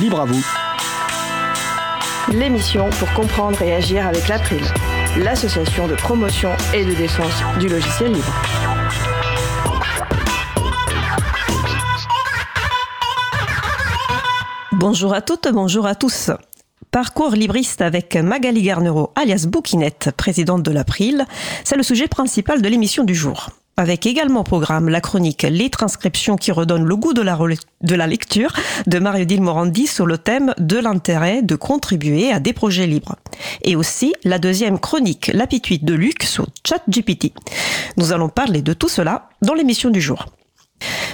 Libre à vous. L'émission pour comprendre et agir avec l'April, l'association de promotion et de défense du logiciel libre. Bonjour à toutes, bonjour à tous. Parcours libriste avec Magali Garnereau, alias Bouquinette, présidente de l'April, c'est le sujet principal de l'émission du jour. Avec également au programme la chronique Les transcriptions qui redonnent le goût de la, lecture de Mario Morandi sur le thème de l'intérêt de contribuer à des projets libres. Et aussi la deuxième chronique L'apitude de Luc sur ChatGPT. Nous allons parler de tout cela dans l'émission du jour.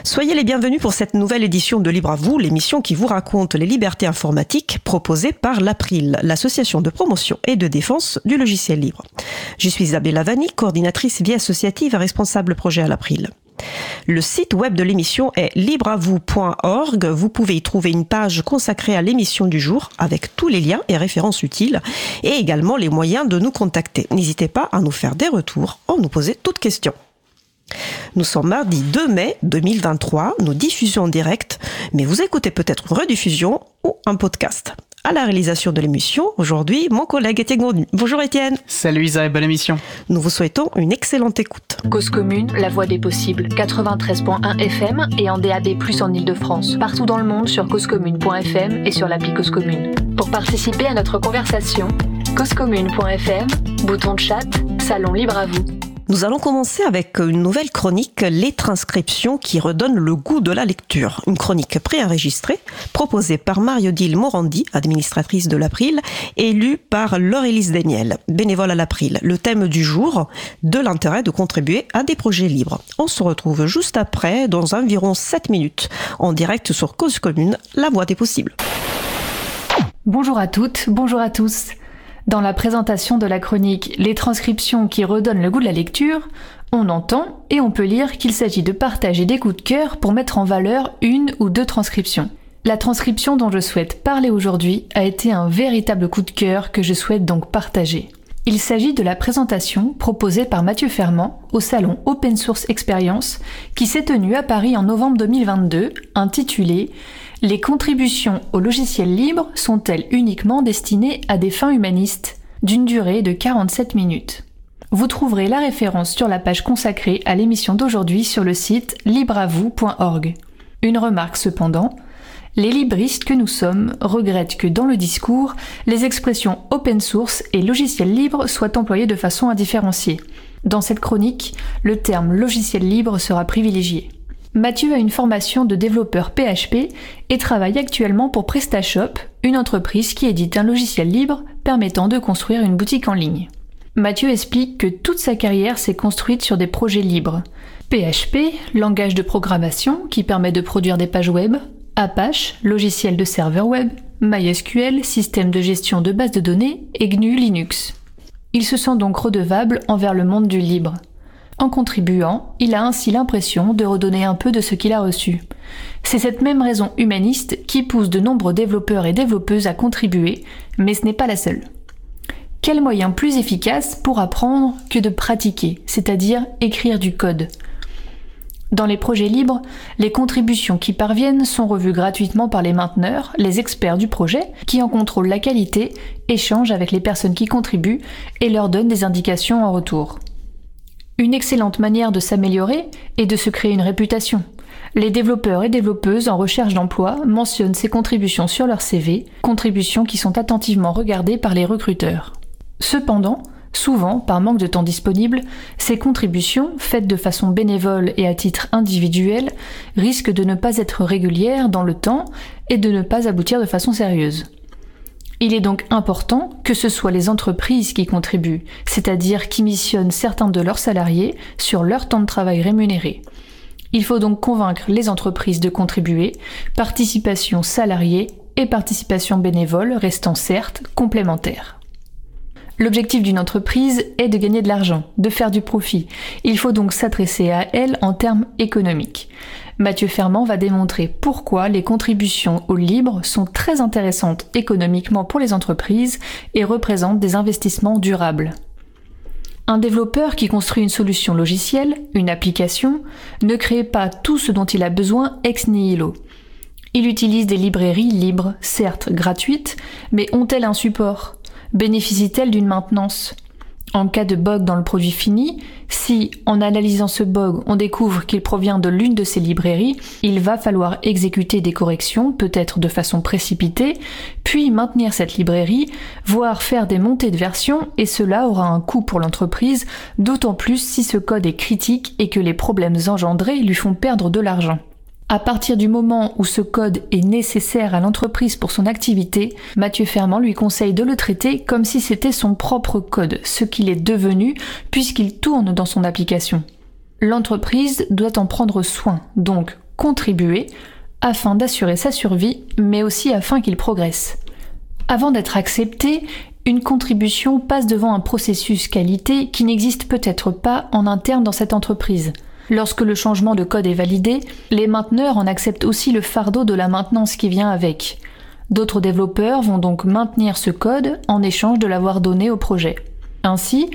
Soyez les bienvenus pour cette nouvelle édition de Libre à vous, l'émission qui vous raconte les libertés informatiques proposées par l'April, l'association de promotion et de défense du logiciel libre. Je suis Isabelle Lavani, coordinatrice vie associative et responsable projet à l'April. Le site web de l'émission est libreavou.org. Vous pouvez y trouver une page consacrée à l'émission du jour avec tous les liens et références utiles et également les moyens de nous contacter. N'hésitez pas à nous faire des retours en nous poser toutes questions. Nous sommes mardi 2 mai 2023, nous diffusons en direct, mais vous écoutez peut-être une rediffusion ou un podcast. À la réalisation de l'émission, aujourd'hui, mon collègue Étienne Gournu. Bonjour Étienne. Salut Isa et bonne émission. Nous vous souhaitons une excellente écoute. Cause commune, la voix des possibles, 93.1 FM et en DAB+, en Ile-de-France. Partout dans le monde sur causecommune.fm et sur l'appli Cause Commune. Pour participer à notre conversation, causecommune.fm, bouton de chat, salon libre à vous. Nous allons commencer avec une nouvelle chronique, les transcriptions qui redonnent le goût de la lecture. Une chronique préenregistrée, proposée par Mario-Dile Morandi, administratrice de l'April, et lue par Laurelise Daniel, bénévole à l'April. Le thème du jour, de l'intérêt de contribuer à des projets libres. On se retrouve juste après, dans environ 7 minutes, en direct sur Cause Commune, la voie des possibles. Bonjour à toutes, bonjour à tous. Dans la présentation de la chronique Les transcriptions qui redonnent le goût de la lecture, on entend et on peut lire qu'il s'agit de partager des coups de cœur pour mettre en valeur une ou deux transcriptions. La transcription dont je souhaite parler aujourd'hui a été un véritable coup de cœur que je souhaite donc partager. Il s'agit de la présentation proposée par Mathieu Fermand au salon Open Source Experience qui s'est tenu à Paris en novembre 2022, intitulé les contributions au logiciel libre sont-elles uniquement destinées à des fins humanistes d'une durée de 47 minutes? Vous trouverez la référence sur la page consacrée à l'émission d'aujourd'hui sur le site libreavou.org. Une remarque cependant, les libristes que nous sommes regrettent que dans le discours, les expressions open source et logiciel libre soient employées de façon indifférenciée. Dans cette chronique, le terme logiciel libre sera privilégié. Mathieu a une formation de développeur PHP et travaille actuellement pour PrestaShop, une entreprise qui édite un logiciel libre permettant de construire une boutique en ligne. Mathieu explique que toute sa carrière s'est construite sur des projets libres. PHP, langage de programmation qui permet de produire des pages web, Apache, logiciel de serveur web, MySQL, système de gestion de bases de données et GNU Linux. Il se sent donc redevable envers le monde du libre. En contribuant, il a ainsi l'impression de redonner un peu de ce qu'il a reçu. C'est cette même raison humaniste qui pousse de nombreux développeurs et développeuses à contribuer, mais ce n'est pas la seule. Quel moyen plus efficace pour apprendre que de pratiquer, c'est-à-dire écrire du code? Dans les projets libres, les contributions qui parviennent sont revues gratuitement par les mainteneurs, les experts du projet, qui en contrôlent la qualité, échangent avec les personnes qui contribuent et leur donnent des indications en retour. Une excellente manière de s'améliorer est de se créer une réputation. Les développeurs et développeuses en recherche d'emploi mentionnent ces contributions sur leur CV, contributions qui sont attentivement regardées par les recruteurs. Cependant, souvent, par manque de temps disponible, ces contributions, faites de façon bénévole et à titre individuel, risquent de ne pas être régulières dans le temps et de ne pas aboutir de façon sérieuse. Il est donc important que ce soit les entreprises qui contribuent, c'est-à-dire qui missionnent certains de leurs salariés sur leur temps de travail rémunéré. Il faut donc convaincre les entreprises de contribuer, participation salariée et participation bénévole restant certes complémentaires. L'objectif d'une entreprise est de gagner de l'argent, de faire du profit. Il faut donc s'adresser à elle en termes économiques. Mathieu Fermand va démontrer pourquoi les contributions au libre sont très intéressantes économiquement pour les entreprises et représentent des investissements durables. Un développeur qui construit une solution logicielle, une application, ne crée pas tout ce dont il a besoin ex nihilo. Il utilise des librairies libres, certes gratuites, mais ont-elles un support? Bénéficient-elles d'une maintenance? En cas de bug dans le produit fini, si en analysant ce bug on découvre qu'il provient de l'une de ces librairies, il va falloir exécuter des corrections, peut-être de façon précipitée, puis maintenir cette librairie, voire faire des montées de version, et cela aura un coût pour l'entreprise, d'autant plus si ce code est critique et que les problèmes engendrés lui font perdre de l'argent. À partir du moment où ce code est nécessaire à l'entreprise pour son activité, Mathieu Fermand lui conseille de le traiter comme si c'était son propre code, ce qu'il est devenu puisqu'il tourne dans son application. L'entreprise doit en prendre soin, donc contribuer, afin d'assurer sa survie, mais aussi afin qu'il progresse. Avant d'être accepté, une contribution passe devant un processus qualité qui n'existe peut-être pas en interne dans cette entreprise. Lorsque le changement de code est validé, les mainteneurs en acceptent aussi le fardeau de la maintenance qui vient avec. D'autres développeurs vont donc maintenir ce code en échange de l'avoir donné au projet. Ainsi,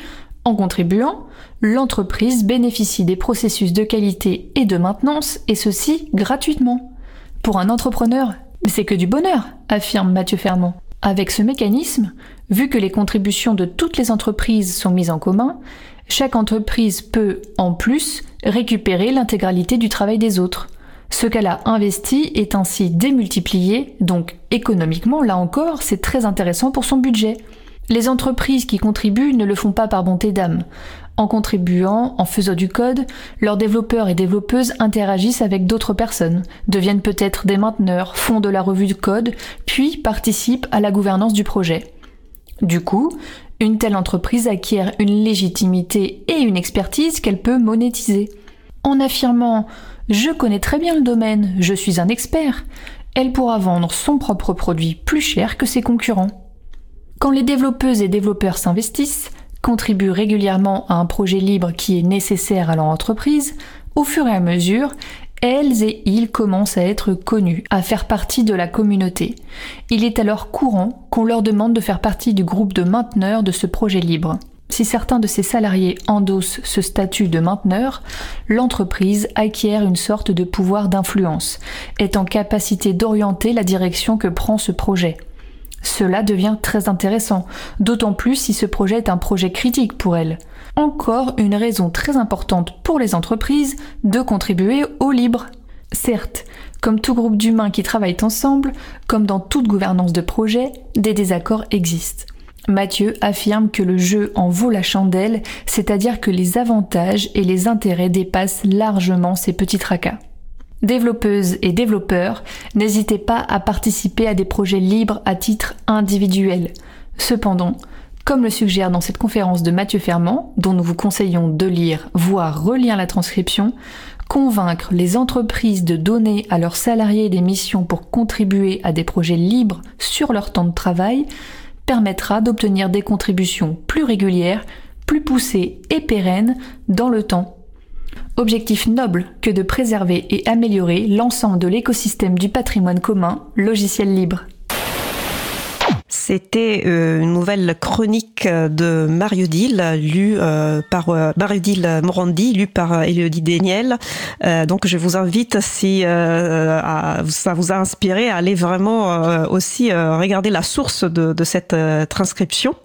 en contribuant, l'entreprise bénéficie des processus de qualité et de maintenance, et ceci gratuitement. Pour un entrepreneur, c'est que du bonheur, affirme Mathieu Fermont. Avec ce mécanisme, vu que les contributions de toutes les entreprises sont mises en commun, chaque entreprise peut, en plus, récupérer l'intégralité du travail des autres. Ce qu'elle a investi est ainsi démultiplié, donc économiquement, là encore, c'est très intéressant pour son budget. Les entreprises qui contribuent ne le font pas par bonté d'âme. En contribuant, en faisant du code, leurs développeurs et développeuses interagissent avec d'autres personnes, deviennent peut-être des mainteneurs, font de la revue de code, puis participent à la gouvernance du projet. Du coup, une telle entreprise acquiert une légitimité et une expertise qu'elle peut monétiser. En affirmant Je connais très bien le domaine, je suis un expert, elle pourra vendre son propre produit plus cher que ses concurrents. Quand les développeuses et développeurs s'investissent, contribuent régulièrement à un projet libre qui est nécessaire à leur entreprise, au fur et à mesure, elles et ils commencent à être connus, à faire partie de la communauté. Il est alors courant qu'on leur demande de faire partie du groupe de mainteneurs de ce projet libre. Si certains de ces salariés endossent ce statut de mainteneur, l'entreprise acquiert une sorte de pouvoir d'influence, est en capacité d'orienter la direction que prend ce projet. Cela devient très intéressant, d'autant plus si ce projet est un projet critique pour elle encore une raison très importante pour les entreprises de contribuer au libre. Certes, comme tout groupe d'humains qui travaillent ensemble, comme dans toute gouvernance de projet, des désaccords existent. Mathieu affirme que le jeu en vaut la chandelle, c'est-à-dire que les avantages et les intérêts dépassent largement ces petits tracas. Développeuses et développeurs, n'hésitez pas à participer à des projets libres à titre individuel. Cependant, comme le suggère dans cette conférence de Mathieu Fermand, dont nous vous conseillons de lire, voire relire la transcription, convaincre les entreprises de donner à leurs salariés des missions pour contribuer à des projets libres sur leur temps de travail permettra d'obtenir des contributions plus régulières, plus poussées et pérennes dans le temps. Objectif noble que de préserver et améliorer l'ensemble de l'écosystème du patrimoine commun, logiciel libre. C'était euh, une nouvelle chronique de Mario Dill, lue euh, par euh, Mario Dill Morandi, lue par Elodie Daniel. donc je vous invite, si ça vous a inspiré, à aller vraiment aussi regarder la source de, cette transcription.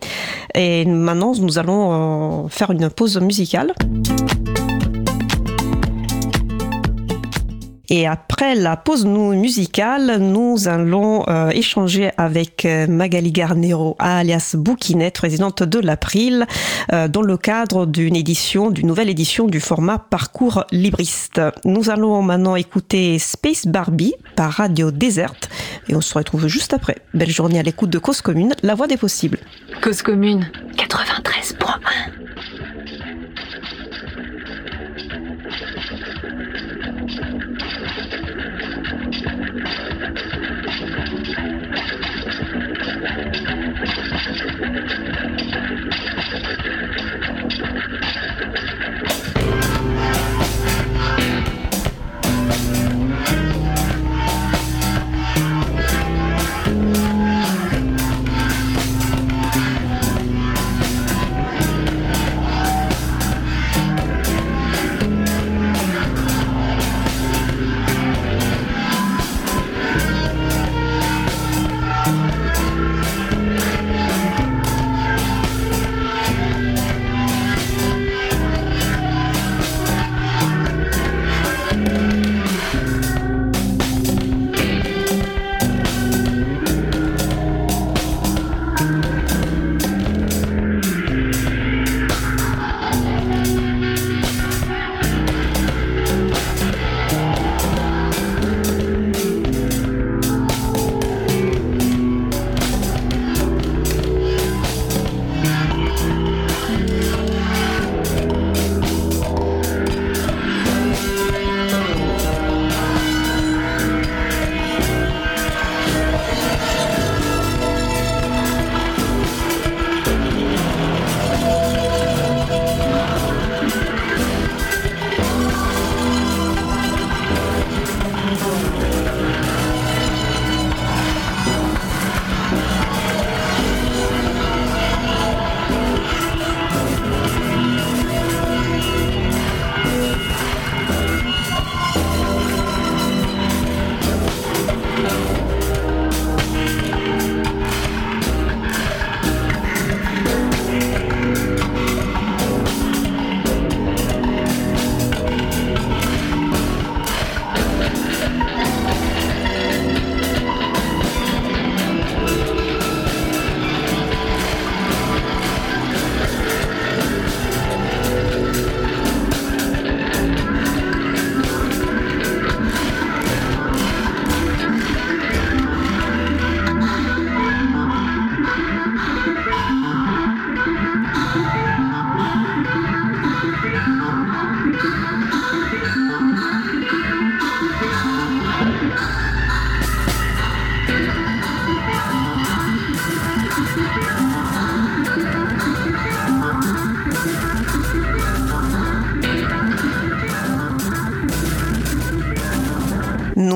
Et maintenant, nous allons faire une pause musicale. Et après la pause musicale, nous allons euh, échanger avec euh, Magali Garnero, alias Bouquinette, présidente de l'April, euh, dans le cadre d'une édition, d'une nouvelle édition du format Parcours Libriste. Nous allons maintenant écouter Space Barbie par Radio Déserte et on se retrouve juste après. Belle journée à l'écoute de Cause Commune, la voix des possibles. Cause Commune 93.1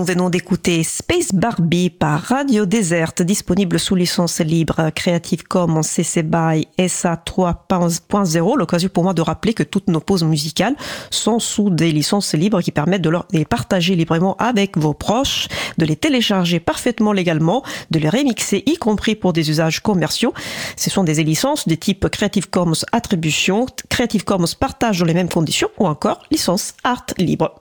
venons d'écouter Barbie par Radio Desert, disponible sous licence libre Creative Commons CC BY SA 3.0. L'occasion pour moi de rappeler que toutes nos pauses musicales sont sous des licences libres qui permettent de les partager librement avec vos proches, de les télécharger parfaitement légalement, de les remixer, y compris pour des usages commerciaux. Ce sont des licences de type Creative Commons Attribution, Creative Commons Partage dans les mêmes conditions ou encore licence Art libre.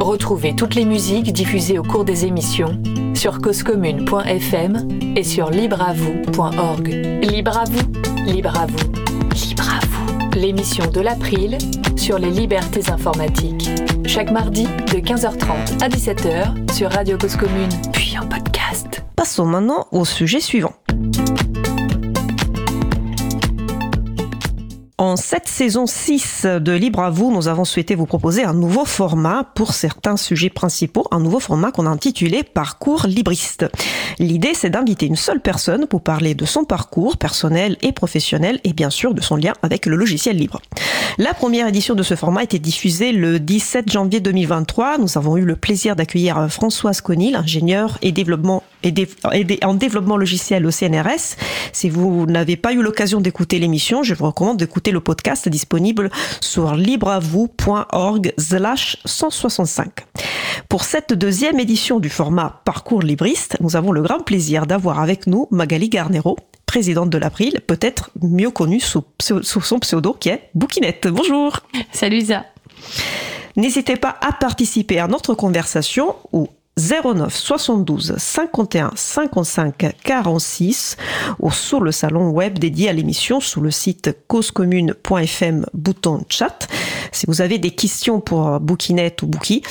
Retrouvez toutes les musiques diffusées au cours des émissions sur causecommune.fm et sur libreavoue.org. Libre à vous, libre à vous, libre à vous. L'émission de l'April sur les libertés informatiques. Chaque mardi de 15h30 à 17h sur Radio Cause Commune, puis en podcast. Passons maintenant au sujet suivant. En cette saison 6 de Libre à vous, nous avons souhaité vous proposer un nouveau format pour certains sujets principaux, un nouveau format qu'on a intitulé Parcours libriste. L'idée, c'est d'inviter une seule personne pour parler de son parcours personnel et professionnel et bien sûr de son lien avec le logiciel libre. La première édition de ce format a été diffusée le 17 janvier 2023. Nous avons eu le plaisir d'accueillir Françoise Conil, ingénieure et développement et en développement logiciel au CNRS. Si vous n'avez pas eu l'occasion d'écouter l'émission, je vous recommande d'écouter le podcast disponible sur libreavou.org 165. Pour cette deuxième édition du format Parcours libriste, nous avons le grand plaisir d'avoir avec nous Magali Garnero, présidente de l'April, peut-être mieux connue sous, sous, son pseudo qui est Bouquinette. Bonjour. Salut Isa. N'hésitez pas à participer à notre conversation ou 09 72 51 55 46 ou sur le salon web dédié à l'émission sous le site causecommune.fm bouton chat. Si vous avez des questions pour Bouquinette ou Bouki,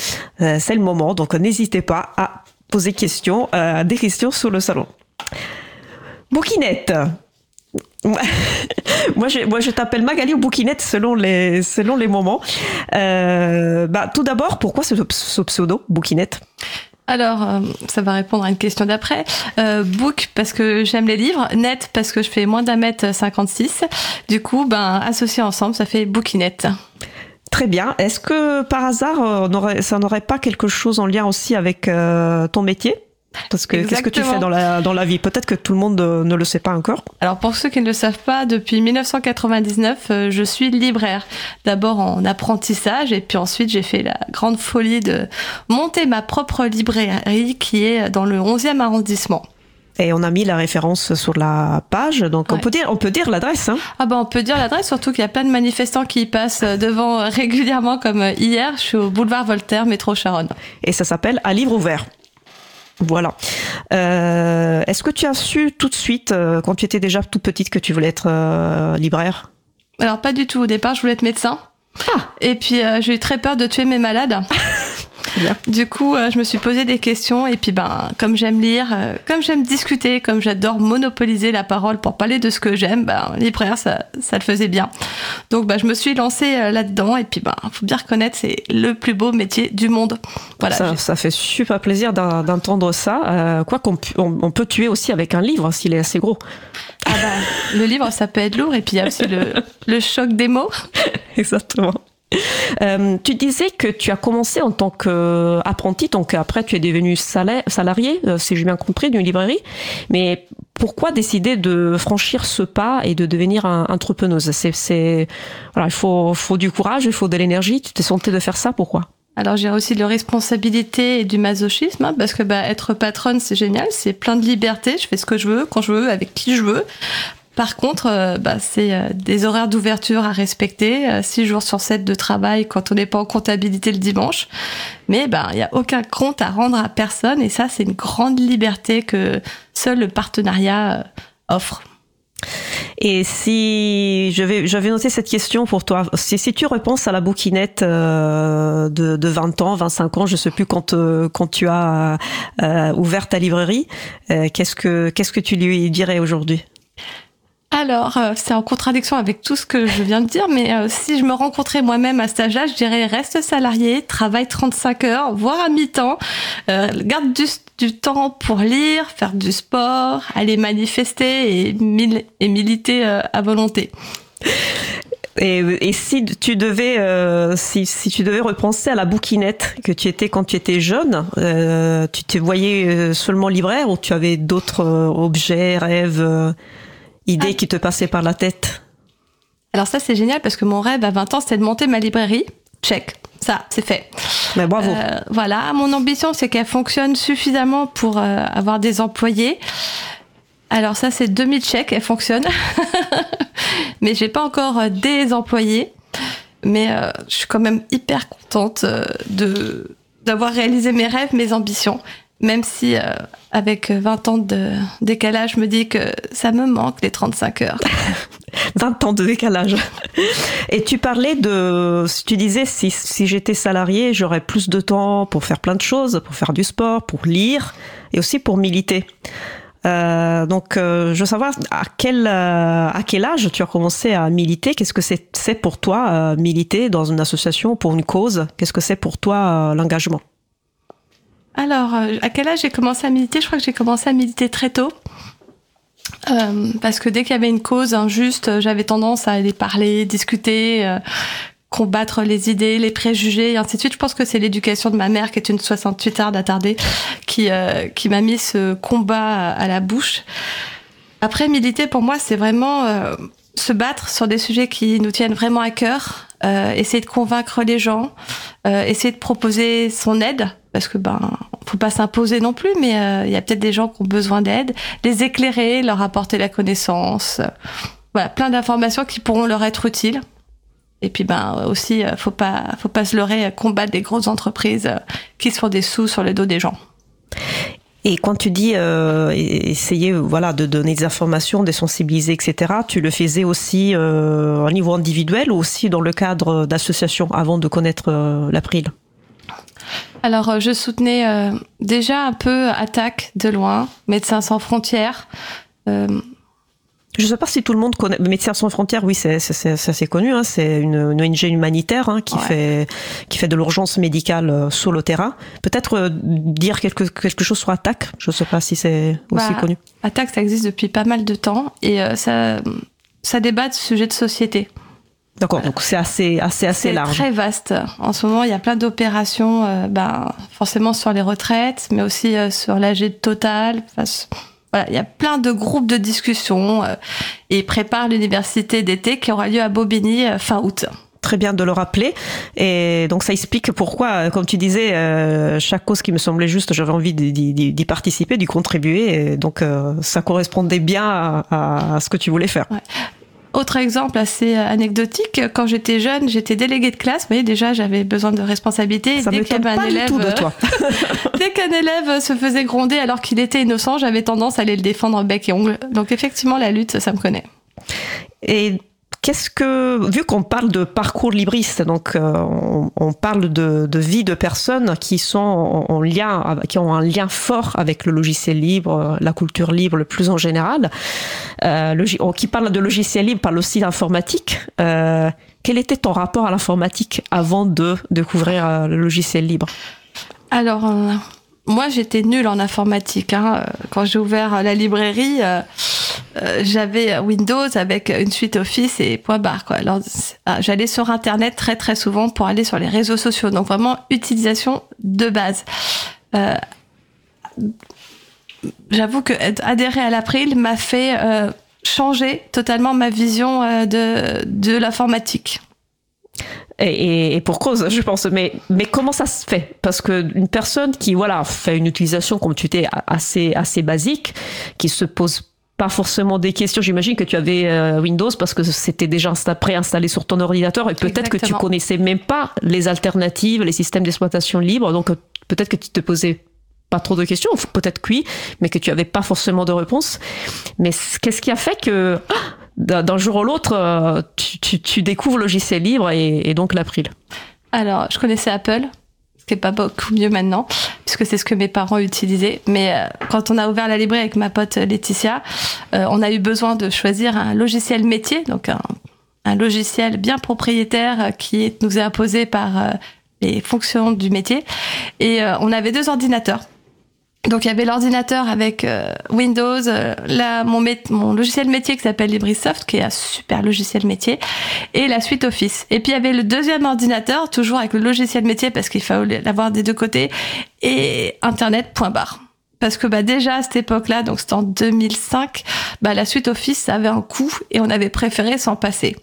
euh, c'est le moment, donc n'hésitez pas à poser euh, des questions sur le salon. Bouquinette moi, je, t'appelle Magali ou Bouquinette selon les, moments. Euh, bah, tout d'abord, pourquoi ce, ce pseudo, Bouquinette alors, euh, ça va répondre à une question d'après. Euh, book parce que j'aime les livres, net parce que je fais moins d'un mètre 56. Du coup, ben associés ensemble, ça fait bookinette. Très bien. Est-ce que par hasard, euh, ça n'aurait pas quelque chose en lien aussi avec ton métier? Parce que qu'est-ce que tu fais dans la, dans la vie? Peut-être que tout le monde euh, ne le sait pas encore. Alors pour ceux qui ne le savent pas, depuis 1999, euh, je suis libraire. D'abord en apprentissage et puis ensuite j'ai fait la grande folie de monter ma propre librairie qui est dans le 11e arrondissement. Et on a mis la référence sur la page, donc on peut dire, on peut dire l'adresse. Hein. Ah ben on peut dire l'adresse, surtout qu'il y a plein de manifestants qui passent devant régulièrement, comme hier. Je suis au boulevard Voltaire, métro Charonne. Et ça s'appelle À livre ouvert. Voilà. Euh, Est-ce que tu as su tout de suite, euh, quand tu étais déjà toute petite, que tu voulais être euh, libraire? Alors pas du tout. Au départ, je voulais être médecin. Ah. Et puis euh, j'ai eu très peur de tuer mes malades. Du coup, euh, je me suis posé des questions et puis ben, comme j'aime lire, euh, comme j'aime discuter, comme j'adore monopoliser la parole pour parler de ce que j'aime, ben, libraire, ça, ça le faisait bien. Donc, ben, je me suis lancée euh, là-dedans et puis, ben, faut bien reconnaître, c'est le plus beau métier du monde. Voilà. Ça, ça fait super plaisir d'entendre ça. quoi qu'on on, peut tuer aussi avec un livre s'il est assez gros. Ah ben, le livre, ça peut être lourd et puis il y a aussi le, le choc des mots. Exactement. Euh, tu disais que tu as commencé en tant qu'apprenti, donc après tu es devenu salarié, euh, si j'ai bien compris, d'une librairie. Mais pourquoi décider de franchir ce pas et de devenir un, entrepreneuse? C'est, voilà, il faut, du courage, il faut de l'énergie. Tu t'es senti de faire ça, pourquoi? Alors j'ai aussi de la responsabilité et du masochisme, hein, parce que bah, être patronne c'est génial, c'est plein de liberté, je fais ce que je veux, quand je veux, avec qui je veux. Par contre, euh, bah, c'est euh, des horaires d'ouverture à respecter, 6 euh, jours sur 7 de travail quand on n'est pas en comptabilité le dimanche. Mais bah, il n'y a aucun compte à rendre à personne et ça, c'est une grande liberté que seul le partenariat offre. Et si je vais, je vais noter cette question pour toi. Si, tu repenses à la bouquinette de, de 20 ans, 25 ans, je sais plus quand, tu as ouvert ta librairie, qu'est-ce que qu'est-ce que tu lui dirais aujourd'hui? Alors, euh, c'est en contradiction avec tout ce que je viens de dire, mais euh, si je me rencontrais moi-même à cet âge-là, je dirais reste salarié, travaille 35 heures, voire à mi-temps, euh, garde du, temps pour lire, faire du sport, aller manifester et, militer à volonté. Et, si tu devais, si, tu devais repenser à la bouquinette que tu étais quand tu étais jeune, tu te voyais seulement libraire ou tu avais d'autres objets, rêves, idées ah. qui te passaient par la tête Alors ça c'est génial parce que mon rêve à 20 ans c'était de monter ma librairie. Check, ça c'est fait. Mais bravo. voilà, mon ambition c'est qu'elle fonctionne suffisamment pour avoir des employés. Alors ça c'est 2000 chèques, elle fonctionne. mais j'ai pas encore euh, des employés. Mais euh, je suis quand même hyper contente euh, de d'avoir réalisé mes rêves, mes ambitions. Même si avec 20 ans de décalage, je me dis que ça me manque les 35 heures. 20 ans de décalage. Et tu parlais de, tu disais, si, si j'étais salarié, j'aurais plus de temps pour faire plein de choses, pour faire du sport, pour lire et aussi pour militer. Euh, donc, euh, je veux savoir à quel, euh, à quel âge tu as commencé à militer? Qu'est-ce que c'est pour toi militer dans une association pour une cause? Qu'est-ce que c'est pour toi l'engagement? Alors, à quel âge j'ai commencé à militer Je crois que j'ai commencé à militer très tôt. parce que dès qu'il y avait une cause injuste, j'avais tendance à aller parler, discuter, combattre les idées, les préjugés et ainsi de suite. Je pense que c'est l'éducation de ma mère, qui est une 68 heures d'attardée, qui, euh, qui m'a mis ce combat à la bouche. Après, militer, pour moi, c'est vraiment euh, se battre sur des sujets qui nous tiennent vraiment à cœur, euh, essayer de convaincre les gens, essayer de proposer son aide, parce que ben, faut pas s'imposer non plus, mais il y a peut-être des gens qui ont besoin d'aide, les éclairer, leur apporter la connaissance, voilà, plein d'informations qui pourront leur être utiles. Et puis ben aussi, euh, faut pas, faut pas se leurrer, combattre des grosses entreprises euh, qui se font des sous sur le dos des gens. Et quand tu dis euh, essayer voilà de donner des informations, de sensibiliser, etc., tu le faisais aussi euh, au niveau individuel ou aussi dans le cadre d'associations avant de connaître l'April? Alors je soutenais déjà un peu Attaque de loin, Médecins sans frontières. Je ne sais pas si tout le monde connaît. Médecins sans frontières, oui, c'est assez connu. Hein. C'est une, ONG humanitaire hein, qui fait qui fait de l'urgence médicale euh, sur le terrain. Peut-être euh, dire quelque quelque chose sur Attaque. Je ne sais pas si c'est aussi bah, connu. Attaque, ça existe depuis pas mal de temps et euh, ça ça débat de sujets de société. D'accord, donc c'est assez, assez, assez large. C'est très vaste. En ce moment, il y a plein d'opérations, ben, forcément sur les retraites, mais aussi sur l'âge total. Voilà, il y a plein de groupes de discussion euh, et prépare l'université d'été qui aura lieu à Bobigny euh, fin août très bien de le rappeler. Et donc ça explique pourquoi, euh, comme tu disais, chaque cause qui me semblait juste, j'avais envie d'y participer, d'y contribuer. Et donc ça correspondait bien à, ce que tu voulais faire. Autre exemple assez anecdotique, quand j'étais jeune, j'étais déléguée de classe. Vous voyez, déjà, j'avais besoin de responsabilité. Ça dès qu'il pas un élève, de toi. dès qu'un élève se faisait gronder alors qu'il était innocent, j'avais tendance à aller le défendre bec et ongle. Donc effectivement, la lutte, ça me connaît. Et Qu'est-ce que, vu qu'on parle de parcours libriste, donc euh, on, parle de, vie de personnes qui sont en, lien, qui ont un lien fort avec le logiciel libre, la culture libre le plus en général, euh, qui parle de logiciel libre parle aussi d'informatique. Euh, quel était ton rapport à l'informatique avant de découvrir euh, le logiciel libre? Alors, moi, j'étais nulle en informatique. Hein. Quand j'ai ouvert la librairie, euh, euh, j'avais Windows avec une suite Office et point barre. Alors, ah, j'allais sur Internet très très souvent pour aller sur les réseaux sociaux. Donc vraiment utilisation de base. Euh, J'avoue que adhérer à l'April m'a fait euh, changer totalement ma vision de, de l'informatique. Et, et, pour cause, je pense. Mais, mais comment ça se fait? Parce que une personne qui voilà fait une utilisation, comme tu étais, assez, assez basique, qui se pose pas forcément des questions. J'imagine que tu avais euh, Windows parce que c'était déjà préinstallé sur ton ordinateur et peut-être que tu connaissais même pas les alternatives, les systèmes d'exploitation libres. Donc peut-être que tu te posais pas trop de questions, peut-être que oui, mais que tu avais pas forcément de réponse. Mais qu'est-ce qui a fait que ah, d'un jour à l'autre, euh, tu, découvres le logiciel libre et, donc l'April Alors, je connaissais Apple, ce qui n'est pas beaucoup mieux maintenant, puisque c'est ce que mes parents utilisaient. Mais euh, quand on a ouvert la librairie avec ma pote Laetitia, euh, on a eu besoin de choisir un logiciel métier, donc un, logiciel bien propriétaire qui nous est imposé par les fonctions du métier. Et on avait deux ordinateurs. Donc il y avait l'ordinateur avec euh, Windows, euh, là, mon, logiciel métier qui s'appelle LibriSoft, qui est un super logiciel métier, et la suite Office. Et puis il y avait le deuxième ordinateur, toujours avec le logiciel métier parce qu'il fallait l'avoir des deux côtés, et Internet point barre. Parce que bah déjà à cette époque-là, donc c'était en 2005, bah la suite Office avait un coût et on avait préféré s'en passer.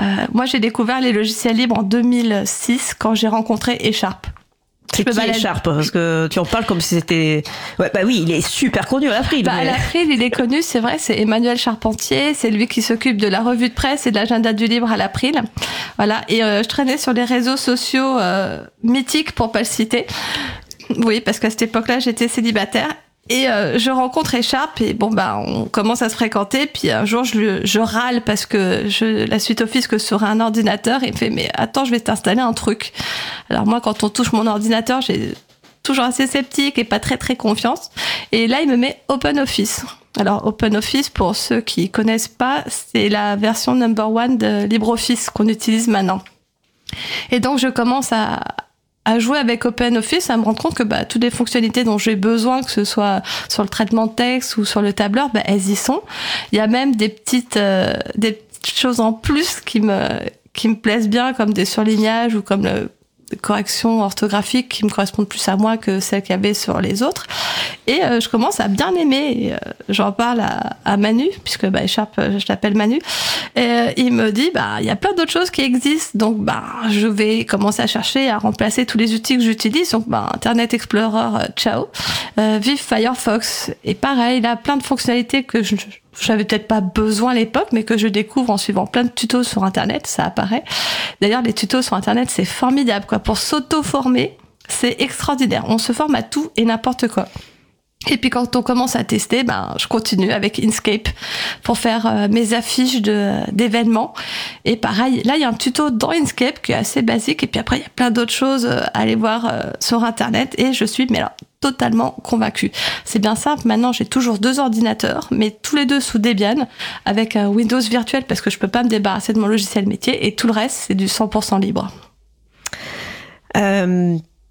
Euh, moi j'ai découvert les logiciels libres en 2006 quand j'ai rencontré Echapp. C'est qui Sharp Parce que tu en parles comme si c'était. Ouais, bah oui, il est super connu à l'April. Bah, À l'April, il est connu, c'est vrai, c'est Emmanuel Charpentier, c'est lui qui s'occupe de la revue de presse et de l'agenda du livre à l'April. Voilà, et euh, je traînais sur les réseaux sociaux euh, mythiques, pour pas le citer. Oui, parce qu'à cette époque-là, j'étais célibataire et euh, je rencontre Écharpe et bon bah on commence à se fréquenter. Puis un jour je, je râle parce que je, la suite office que sur un ordinateur, il me fait mais attends je vais t'installer un truc. Alors moi quand on touche mon ordinateur j'ai toujours assez sceptique et pas très très confiance. Et là il me met Open Office. Alors Open Office pour ceux qui connaissent pas c'est la version number one de LibreOffice qu'on utilise maintenant. Et donc je commence à, à jouer avec OpenOffice, à me rendre compte que bah, toutes les fonctionnalités dont j'ai besoin, que ce soit sur le traitement de texte ou sur le tableur, bah, elles y sont. Il y a même des petites, euh, des choses en plus qui me, qui me plaisent bien, comme des surlignages ou comme le corrections orthographiques qui me correspondent plus à moi que celles qu'il y avait sur les autres. Et euh, je commence à bien aimer. Euh, j'en parle à, à, Manu, puisque bah, écharpe, je l'appelle Manu. Et euh, il me dit, bah, il y a plein d'autres choses qui existent. Donc, bah, je vais commencer à chercher à remplacer tous les outils que j'utilise. Donc, bah, Internet Explorer, ciao. vive Firefox. Et pareil, là, plein de fonctionnalités que je, j'avais peut-être pas besoin à l'époque, mais que je découvre en suivant plein de tutos sur Internet, ça apparaît. D'ailleurs, les tutos sur Internet, c'est formidable, quoi. Pour s'auto-former, c'est extraordinaire. On se forme à tout et n'importe quoi. Et puis quand on commence à tester, ben je continue avec Inkscape pour faire euh, mes affiches de d'événements. Et pareil, là il y a un tuto dans Inkscape qui est assez basique. Et puis après il y a plein d'autres choses euh, à aller voir euh, sur internet. Et je suis mais là totalement convaincue. C'est bien simple. Maintenant j'ai toujours deux ordinateurs, mais tous les deux sous Debian avec un Windows virtuel parce que je peux pas me débarrasser de mon logiciel métier. Et tout le reste c'est du 100% libre.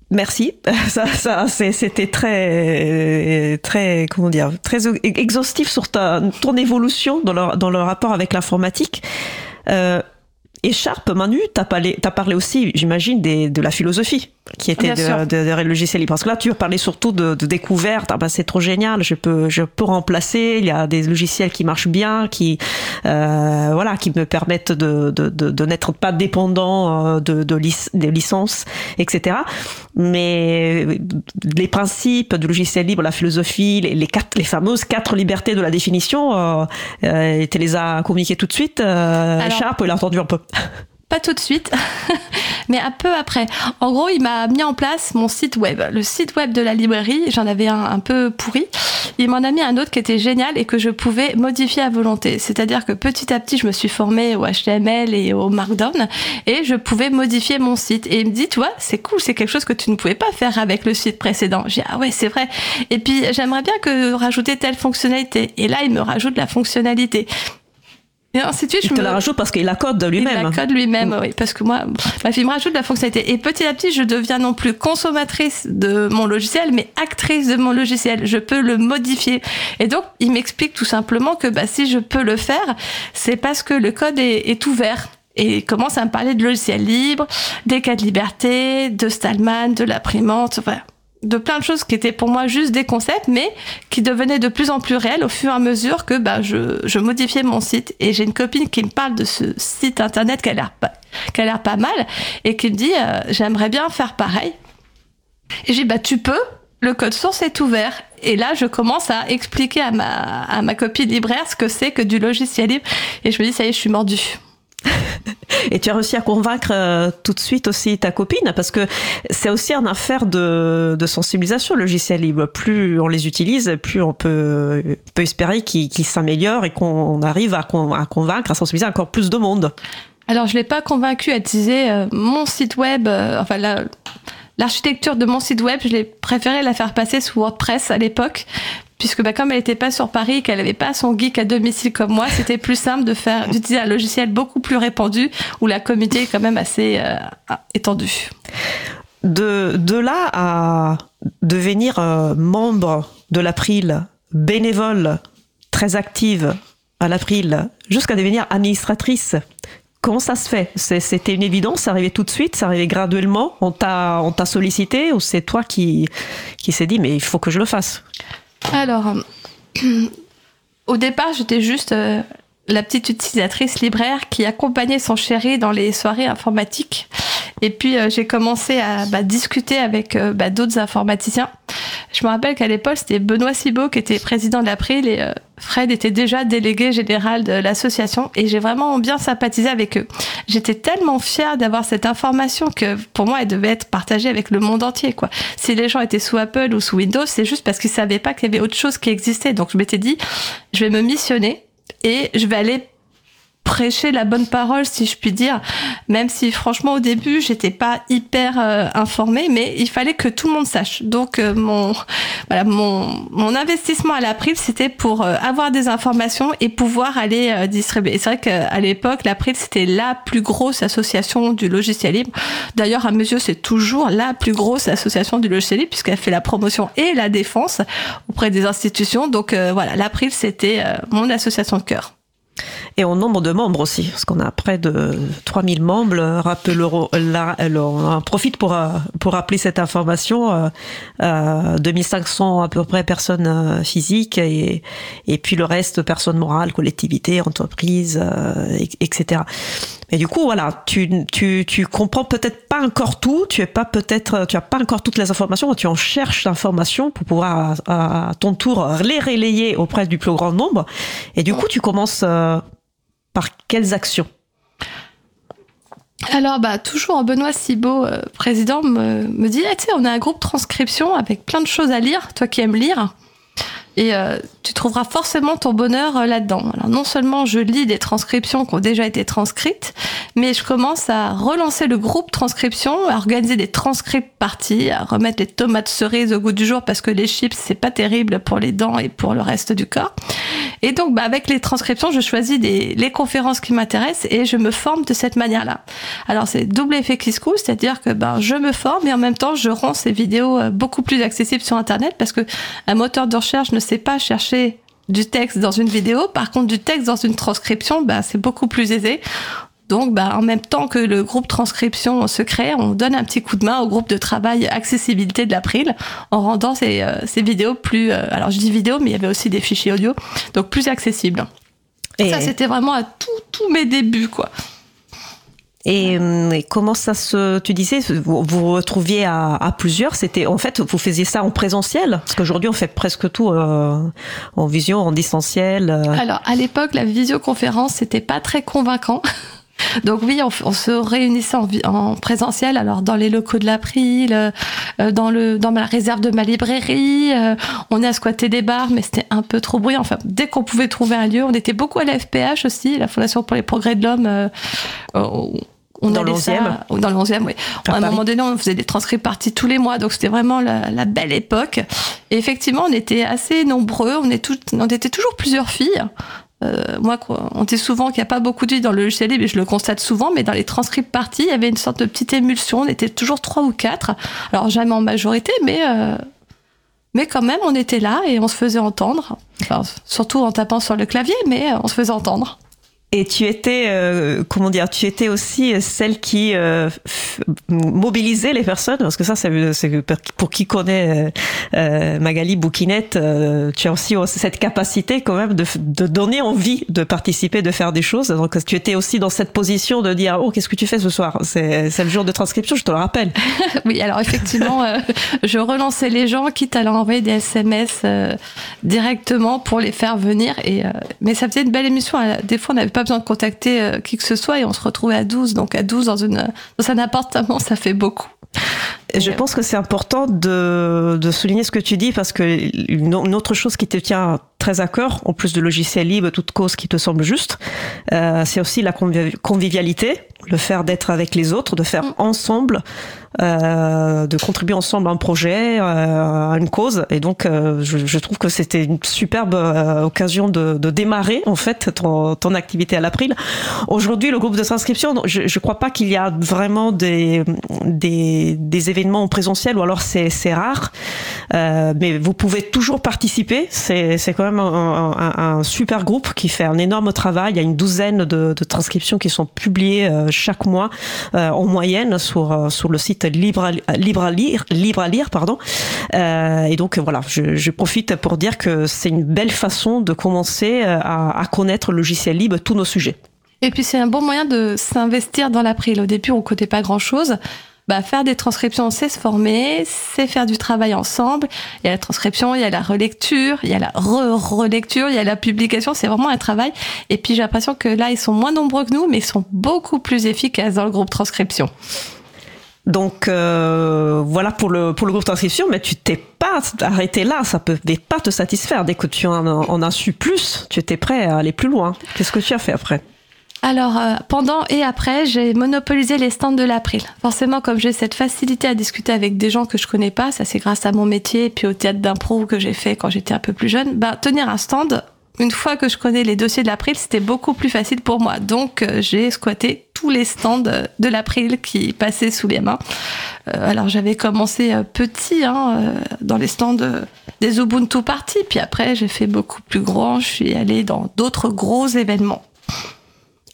Merci. Ça, ça, c'était très, très, comment dire, très exhaustif sur ta, ton évolution dans le, dans le rapport avec l'informatique. Euh, Sharp, Manu, t'as parlé, as parlé aussi, j'imagine, de la philosophie qui était de, de, logiciels libres. Parce que là, tu as parlé surtout de, de découverte. Ah ben, c'est trop génial. Je peux, je peux remplacer. Il y a des logiciels qui marchent bien, qui, euh, voilà, qui me permettent de, de, de, n'être pas dépendant euh, de, de des licences, etc. Mais les principes du logiciel libre, la philosophie, les, les, quatre, les fameuses quatre libertés de la définition, euh, euh, tu les as communiquées tout de suite. Euh, Sharp, il a entendu un peu. Pas tout de suite, mais un peu après. En gros, il m'a mis en place mon site web. Le site web de la librairie, j'en avais un un peu pourri. Il m'en a mis un autre qui était génial et que je pouvais modifier à volonté. C'est-à-dire que petit à petit, je me suis formée au HTML et au Markdown et je pouvais modifier mon site. Et il me dit, tu vois, c'est cool, c'est quelque chose que tu ne pouvais pas faire avec le site précédent. J'ai ah ouais, c'est vrai. Et puis, j'aimerais bien que rajouter telle fonctionnalité. Et là, il me rajoute la fonctionnalité. Suite, il te la rajoute parce qu'il la code lui-même. Il la code lui-même, oui. Parce que moi, ma fille me rajoute la fonctionnalité. Et petit à petit, je deviens non plus consommatrice de mon logiciel, mais actrice de mon logiciel. Je peux le modifier. Et donc, il m'explique tout simplement que bah, si je peux le faire, c'est parce que le code est, est ouvert et il commence à me parler de logiciel libre, des cas de liberté, de Stallman, de l'imprimante, enfin, de plein de choses qui étaient pour moi juste des concepts, mais qui devenaient de plus en plus réels au fur et à mesure que bah, je, je modifiais mon site. Et j'ai une copine qui me parle de ce site internet qui a l'air pas, qui a l'air pas mal et qui me dit euh, j'aimerais bien faire pareil. Et j'ai dit bah tu peux, le code source est ouvert. Et là, je commence à expliquer à ma, à ma copine libraire ce que c'est que du logiciel libre. Et je me dis, ça y est, je suis mordue. Et tu as réussi à convaincre euh, tout de suite aussi ta copine, parce que c'est aussi une affaire de, sensibilisation, le logiciel libre. Plus on les utilise, plus on peut, peut espérer qu'ils s'améliorent et qu'on arrive à, à, convaincre, à sensibiliser encore plus de monde. Alors, je ne l'ai pas convaincu à utiliser euh, mon site web, euh, enfin, la, l'architecture de mon site web, je l'ai préféré la faire passer sous WordPress à l'époque, puisque bah, comme elle n'était pas sur Paris, qu'elle n'avait pas son geek à domicile comme moi, c'était plus simple de faire d'utiliser un logiciel beaucoup plus répandu où la communauté est quand même assez euh, étendue. de, de là à devenir euh, membre de l'April, bénévole, très active à l'April, jusqu'à devenir administratrice, comment ça se fait? C'était une évidence, ça arrivait tout de suite, ça arrivait graduellement, on t'a sollicité? Ou c'est toi qui, qui s'est dit mais il faut que je le fasse? Alors, au départ j'étais juste euh, la petite utilisatrice libraire qui accompagnait son chéri dans les soirées informatiques. Et puis euh, j'ai commencé à bah, discuter avec euh, bah, d'autres informaticiens. Je me rappelle qu'à l'époque c'était Benoît Cibot qui était président de l'April et euh, Fred était déjà délégué général de l'association et j'ai vraiment bien sympathisé avec eux. J'étais tellement fière d'avoir cette information que pour moi elle devait être partagée avec le monde entier quoi. Si les gens étaient sous Apple ou sous Windows, c'est juste parce qu'ils savaient pas qu'il y avait autre chose qui existait. Donc je m'étais dit je vais me missionner et je vais aller prêcher la bonne parole, si je puis dire. Même si, franchement, au début, j'étais pas hyper euh, informée, mais il fallait que tout le monde sache. Donc, euh, mon, voilà, mon, mon investissement à l'April, c'était pour euh, avoir des informations et pouvoir aller distribuer. Et c'est vrai qu'à l'époque, l'April, c'était la plus grosse association du logiciel libre. D'ailleurs, à mes yeux, c'est toujours la plus grosse association du logiciel libre puisqu'elle fait la promotion et la défense auprès des institutions. Donc, voilà, l'April, c'était mon association de cœur. Et en nombre de membres aussi, parce qu'on a près de 3000 membres. Rappelons, là, on en profite pour, euh, pour rappeler cette information. Euh, euh, 2500 à peu près personnes euh, physiques et, et puis le reste personnes morales, collectivités, entreprises, etc. Et du coup, voilà, tu, tu, tu comprends peut-être pas encore tout, tu es pas peut-être, tu as pas encore toutes les informations, tu en cherches l'information pour pouvoir à, ton tour les relayer auprès du plus grand nombre. Et du coup, tu commences euh, par quelles actions? Alors, bah, toujours Benoît Cibot, euh, président, me, me dit, ah, tu sais, on a un groupe transcription avec plein de choses à lire, toi qui aimes lire. Et euh, tu trouveras forcément ton bonheur euh, là-dedans. Alors non seulement je lis des transcriptions qui ont déjà été transcrites, mais je commence à relancer le groupe transcription, à organiser des transcripts parties, à remettre les tomates cerises au goût du jour parce que les chips c'est pas terrible pour les dents et pour le reste du corps. Et donc bah, avec les transcriptions, je choisis les conférences qui m'intéressent et je me forme de cette manière-là. Alors c'est double effet qui se c'est-à-dire que ben je me forme et en même temps je rends ces vidéos euh, beaucoup plus accessibles sur internet parce que un moteur de recherche ne sait pas chercher du texte dans une vidéo. Par contre, du texte dans une transcription, bah, c'est beaucoup plus aisé. Donc, bah, en même temps que le groupe transcription se crée, on donne un petit coup de main au groupe de travail accessibilité de l'April en rendant ces, euh, ces vidéos plus, euh, alors je dis vidéo, mais il y avait aussi des fichiers audio, donc plus accessibles. Et ça, c'était vraiment à tous mes débuts, quoi. Euh, et, comment ça se, tu disais, vous vous retrouviez à, plusieurs, c'était en fait, vous faisiez ça en présentiel? Parce qu'aujourd'hui, on fait presque tout euh, en vision, en distanciel. Euh. Alors, à l'époque, la visioconférence, c'était pas très convaincant. Donc oui, on, se réunissait en, en, présentiel, alors dans les locaux de l'April, dans le dans la réserve de ma librairie, on a squatté des bars, mais c'était un peu trop bruyant. Enfin, dès qu'on pouvait trouver un lieu, on était beaucoup à la FPH aussi, la Fondation pour les progrès de l'homme on dans le 11e Dans le 11e, oui. À, un moment donné, on faisait des transcrits partis tous les mois, donc c'était vraiment la, belle époque. Et effectivement, on était assez nombreux, on, est tout, on était toujours plusieurs filles. Euh, moi, on dit souvent qu'il n'y a pas beaucoup de filles dans le logiciel mais je le constate souvent, mais dans les transcripts partis, il y avait une sorte de petite émulsion, on était toujours trois ou quatre. Alors jamais en majorité, mais... Euh, mais quand même, on était là et on se faisait entendre. surtout en tapant sur le clavier, mais on se faisait entendre. Et tu étais, euh, comment dire, tu étais aussi celle qui euh, mobilisait les personnes, parce que ça, c'est pour qui connaît euh, Magali Bouquinette, tu as aussi cette capacité quand même de, de, donner envie de participer, de faire des choses. Donc tu étais aussi dans cette position de dire, oh, qu'est-ce que tu fais ce soir? C'est le jour de transcription, je te le rappelle. oui, alors effectivement, je relançais les gens, quitte à leur envoyer des SMS directement pour les faire venir. Et mais ça faisait une belle émission. Des fois, on avait pas besoin de contacter euh, qui que ce soit et on se retrouvait à 12. Donc à 12 dans, une, dans un appartement, ça fait beaucoup. Je pense que c'est important de, de, souligner ce que tu dis parce que une, autre chose qui te tient très à cœur, en plus de logiciel libre, toute cause qui te semble juste, euh, c'est aussi la convivialité. le faire d'être avec les autres, de faire mm. ensemble, euh, de contribuer ensemble à un projet, euh, à une cause. Et donc, euh, je, je, trouve que c'était une superbe euh, occasion de, de, démarrer en fait ton, ton activité à l'April. Aujourd'hui, le groupe de transcription, je ne crois pas qu'il y a vraiment des, des, des, événements en présentiel, ou alors c'est rare. mais vous pouvez toujours participer. C'est quand un, super groupe qui fait un énorme travail. Il y a une douzaine de, transcriptions qui sont publiées chaque mois en moyenne sur, sur le site libre à, libre à lire, libre à lire, pardon. Euh, et donc voilà, je, profite pour dire que c'est une belle façon de commencer euh, à, connaître le logiciel libre, tous nos sujets. Et puis c'est un bon moyen de s'investir dans l'April. Au début, on ne coûtait pas grand-chose. Bah, faire des transcriptions, c'est se former, c'est faire du travail ensemble. Il y a la transcription, il y a la relecture, il y a la re-relecture, il y a la publication. C'est vraiment un travail. Et puis j'ai l'impression que là, ils sont moins nombreux que nous, mais ils sont beaucoup plus efficaces dans le groupe transcription. Donc euh, voilà pour le pour le groupe transcription, mais tu t'es pas arrêté là, ça peut pas te satisfaire. Dès que tu en, en as su plus, tu étais prêt à aller plus loin. Qu'est-ce que tu as fait après? Alors, euh, pendant et après, j'ai monopolisé les stands de l'April. Forcément, comme j'ai cette facilité à discuter avec des gens que je connais pas, ça c'est grâce à mon métier et puis au théâtre d'impro que j'ai fait quand j'étais un peu plus jeune, bah, tenir un stand, une fois que je connais les dossiers de l'April, c'était beaucoup plus facile pour moi. Donc, euh, j'ai squatté tous les stands de l'April qui passaient sous les mains. Euh, alors, j'avais commencé petit hein, dans les stands des Ubuntu Party, puis après, j'ai fait beaucoup plus grand. Je suis allée dans d'autres gros événements.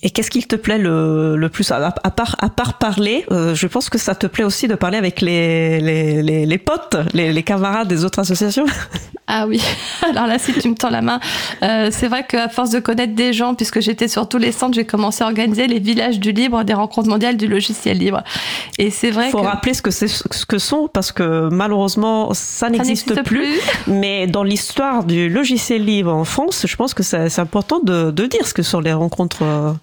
Et qu'est-ce qu'il te plaît le, plus? À, part, à part parler, je pense que ça te plaît aussi de parler avec les, potes, les camarades des autres associations Ah oui, alors là, si tu me tends la main, euh, c'est vrai qu'à force de connaître des gens, puisque j'étais sur tous les centres, j'ai commencé à organiser les villages du libre, des rencontres mondiales du logiciel libre. Et c'est vrai. Il faut rappeler ce que c'est, ce que sont, parce que malheureusement, ça n'existe plus, Mais dans l'histoire du logiciel libre en France, je pense que c'est, important de, de, dire ce que sont les rencontres euh,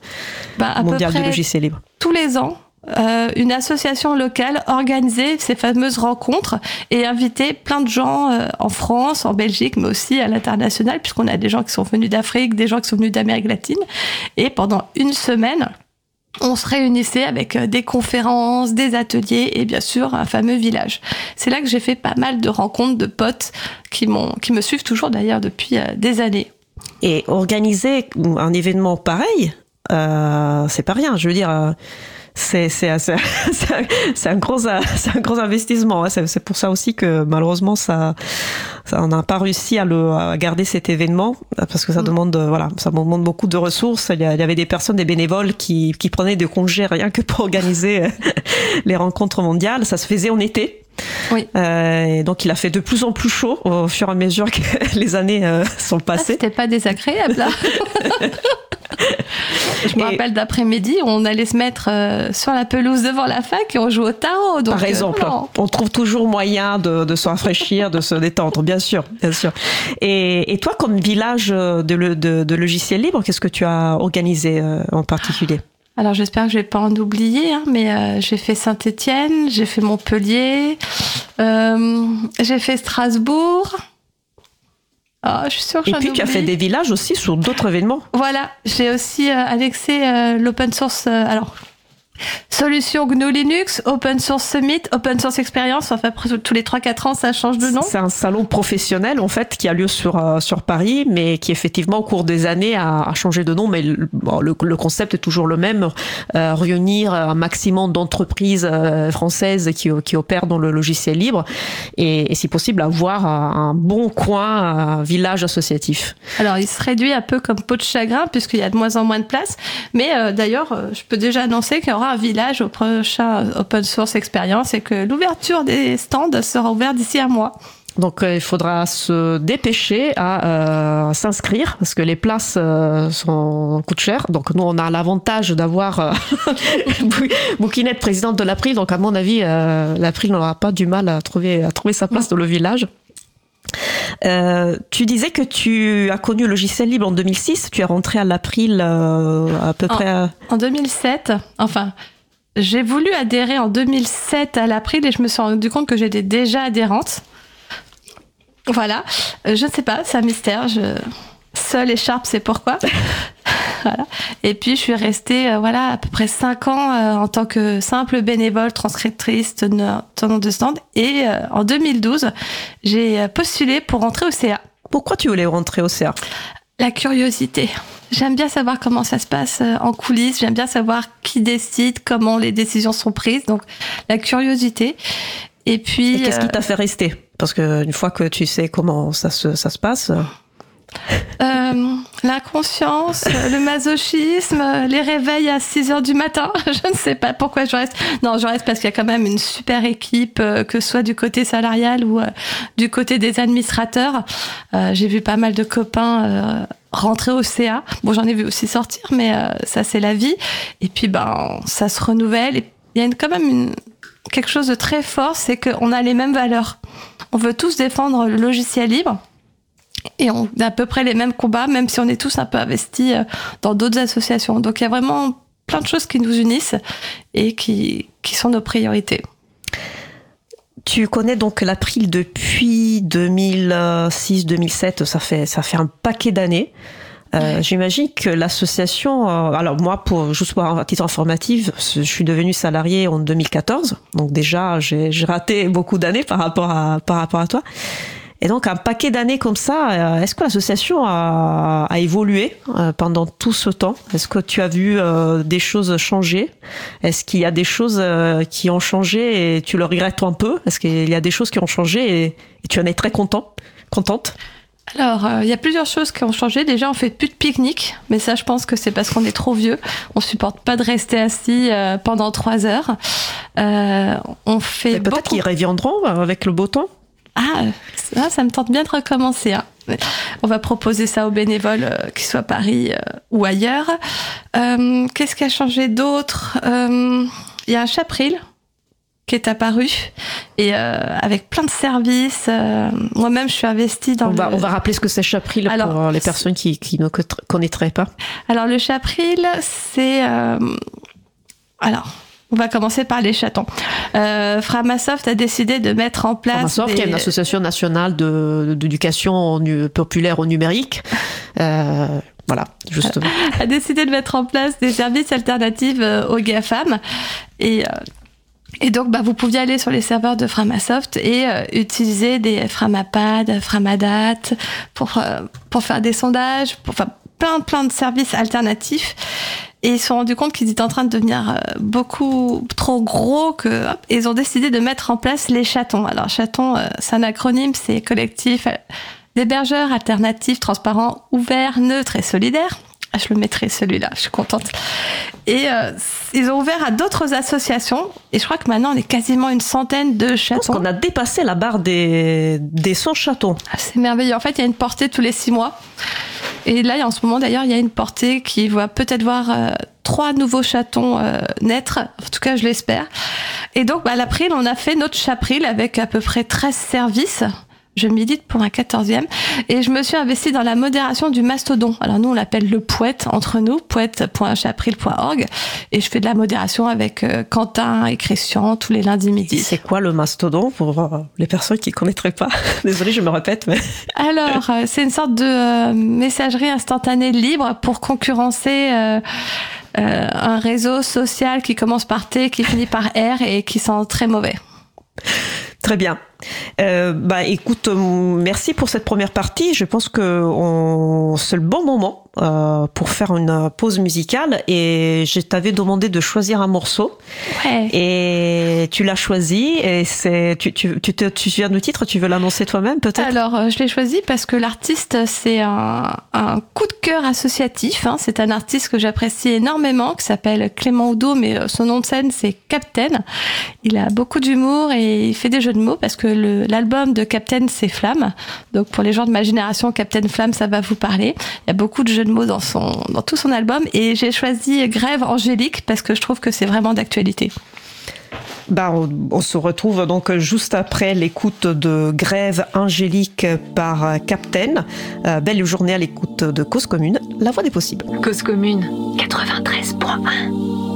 bah, mondiales du logiciel libre. Tous les ans, euh, une association locale organisait ces fameuses rencontres et invitait plein de gens euh, en France, en Belgique, mais aussi à l'international, puisqu'on a des gens qui sont venus d'Afrique, des gens qui sont venus d'Amérique latine. Et pendant une semaine, on se réunissait avec euh, des conférences, des ateliers et bien sûr un fameux village. C'est là que j'ai fait pas mal de rencontres de potes qui qui me suivent toujours d'ailleurs depuis des années. Et organiser un événement pareil, c'est pas rien. Je veux dire, c'est c'est c'est un gros c'est un gros investissement. Hein. C'est pour ça aussi que malheureusement ça, ça on n'a pas réussi à le à garder cet événement parce que ça mm. demande voilà ça demande beaucoup de ressources. Il y, avait des personnes des bénévoles qui qui prenaient des congés rien que pour organiser les rencontres mondiales. Ça se faisait en été. Oui. Euh, et donc il a fait de plus en plus chaud au fur et à mesure que les années euh, sont ah, passées. C'était pas désagréable. Là. Je me rappelle d'après-midi, on allait se mettre euh, sur la pelouse devant la fac et on jouait au tarot. Donc, Par exemple, on trouve toujours moyen de, de se rafraîchir, de se détendre, bien sûr, bien sûr. Et, et toi, comme village de, de, de logiciels libres, qu'est-ce que tu as organisé en particulier? Alors j'espère que je vais pas en oublier, hein, mais euh, j'ai fait Saint-Étienne, j'ai fait Montpellier, euh, j'ai fait Strasbourg. Ah, je suis sûre que Et puis tu as fait des villages aussi sur d'autres événements. Voilà, j'ai aussi euh, annexé l'open source. alors Solution GNU Linux, Open Source Summit, Open Source Experience, enfin tous les 3-4 ans ça change de nom. C'est un salon professionnel en fait qui a lieu sur, euh, sur Paris mais qui effectivement au cours des années a, a changé de nom mais le, le, concept est toujours le même, euh, réunir un maximum d'entreprises euh, françaises qui, qui opèrent dans le logiciel libre et, et si possible avoir un bon coin, un village associatif. Alors il se réduit un peu comme peau de chagrin puisqu'il y a de moins en moins de place mais d'ailleurs je peux déjà annoncer qu'il y aura un village au prochain Open Source Experience et que l'ouverture des stands sera ouverte d'ici un mois. Donc euh, il faudra se dépêcher à euh, s'inscrire parce que les places euh, sont coûtent cher. Donc nous on a l'avantage d'avoir Bouquinette présidente de l'April. Donc à mon avis l'April n'aura pas du mal à trouver à trouver sa place dans le village. Tu disais que tu as connu le logiciel libre en 2006. Tu es rentré à l'April à peu près. En 2007. Enfin, j'ai voulu adhérer en 2007 à l'April et je me suis rendu compte que j'étais déjà adhérente. Voilà. Euh, je ne sais pas, c'est un mystère. Je... Seul et Sharp, c'est pourquoi. Voilà. Et puis je suis restée euh, voilà à peu près cinq ans euh, en tant que simple bénévole, transcriptrice, tenant de stand. Et euh, en 2012, j'ai postulé pour rentrer au CA. Pourquoi tu voulais rentrer au CA La curiosité. J'aime bien savoir comment ça se passe en coulisses. J'aime bien savoir qui décide, comment les décisions sont prises. Donc la curiosité. Et puis. Qu'est-ce qui t'a fait rester? Parce que une fois que tu sais comment ça se, ça se passe. Euh, L'inconscience, le masochisme, les réveils à 6 heures du matin. Je ne sais pas pourquoi je reste. Non, je reste parce qu'il y a quand même une super équipe, euh, que ce soit du côté salarial ou euh, du côté des administrateurs. Euh, J'ai vu pas mal de copains rentrer au CA. Bon, j'en ai vu aussi sortir, mais ça, c'est la vie. Et puis, ben, ça se renouvelle. Il y a quand même quelque chose de très fort, c'est qu'on a les mêmes valeurs. On veut tous défendre le logiciel libre et on a à peu près les mêmes combats, même si on est tous un peu investis euh, dans d'autres associations. Donc il y a vraiment plein de choses qui nous unissent et qui, qui sont nos priorités. Tu connais donc l'April depuis 2006-2007, ça fait, ça fait un paquet d'années. Euh, J'imagine que l'association, euh, alors moi, pour juste pour un titre informatif, je suis devenue salariée en 2014, donc déjà j'ai raté beaucoup d'années par rapport à par rapport à toi. Et donc un paquet d'années comme ça, euh, est-ce que l'association a, a, évolué euh, pendant tout ce temps? Est-ce que tu as vu euh, des choses changer? Est-ce qu'il y a des choses qui ont changé et tu le regrettes un peu? Est-ce qu'il y a des choses qui ont changé et, tu en es très content, contente? Alors, il y a plusieurs choses qui ont changé. Déjà, on fait plus de pique-nique, mais ça, je pense que c'est parce qu'on est trop vieux. On supporte pas de rester assis pendant trois heures. on fait. Peut-être qu'ils reviendront avec le beau temps. Ah, ça, me tente bien de recommencer. Hein. On va proposer ça aux bénévoles, euh, qu'ils soient à Paris euh, ou ailleurs. Euh, qu'est-ce qui a changé d'autre? Il y a un chapril qui est apparu et avec plein de services. Moi-même, je suis investie dans. On, va, on va rappeler ce que c'est Chapril pour les personnes qui, qui ne connaîtraient pas. Alors, le Chapril, c'est. alors, on va commencer par les chatons. Euh, Framasoft a décidé de mettre en place. Framasoft, qui est une association nationale d'éducation populaire au numérique. Euh, voilà, justement. a décidé de mettre en place des services alternatifs euh, aux GAFAM. Et. Et donc, bah, vous pouviez aller sur les serveurs de Framasoft et euh, utiliser des Framapad, Framadat pour, pour faire des sondages, pour, enfin, plein, plein de services alternatifs. Et ils se sont rendus compte qu'ils étaient en train de devenir euh, beaucoup trop gros que ils ont décidé de mettre en place les chatons. Alors chatons, euh, c'est un acronyme, c'est collectif euh, d'hébergeurs alternatifs, transparents, ouverts, neutres et solidaires. Ah, je le mettrai celui-là, je suis contente. Et ils ont ouvert à d'autres associations. Et je crois que maintenant, on est quasiment une centaine de chatons. Je pense qu'on a dépassé la barre des, des 100 chatons. Ah, c'est merveilleux. En fait, il y a une portée tous les six mois. Et là, en ce moment, d'ailleurs, il y a une portée qui va peut-être voir euh, trois nouveaux chatons euh, naître. En tout cas, je l'espère. Et donc, bah, à l'April, on a fait notre chapril avec à peu près 13 services je milite pour un 14e et je me suis investie dans la modération du mastodon. Alors nous on l'appelle le poète entre nous, poète.chapril.org et je fais de la modération avec euh, Quentin et Christian tous les lundis midi. C'est quoi le mastodon pour euh, les personnes qui connaîtraient pas? Désolée, je me répète mais Alors, euh, c'est une sorte de messagerie instantanée libre pour concurrencer un réseau social qui commence par T, qui finit par R et qui sent très mauvais. Très bien. Euh, bah écoute, euh, merci pour cette première partie. Je pense que on... c'est le bon moment euh, pour faire une pause musicale et je t'avais demandé de choisir un morceau ouais. et tu l'as choisi et c'est tu tu tu te tu souviens du titre? Tu veux l'annoncer toi-même peut-être? Alors euh, je l'ai choisi parce que l'artiste c'est un, un coup de cœur associatif hein. c'est un artiste que j'apprécie énormément qui s'appelle Clément Oudot mais son nom de scène c'est Captain il a beaucoup d'humour et il fait des jeux de mots parce que l'album de Captain c'est Flamme donc pour les gens de ma génération Captain Flamme ça va vous parler il y a beaucoup de de mots dans, son, dans tout son album. Et j'ai choisi Grève Angélique parce que je trouve que c'est vraiment d'actualité. Bah, on, se retrouve donc juste après l'écoute de Grève Angélique par Captain. Euh, belle journée à l'écoute de Cause Commune, la voix des possibles. Cause Commune 93.1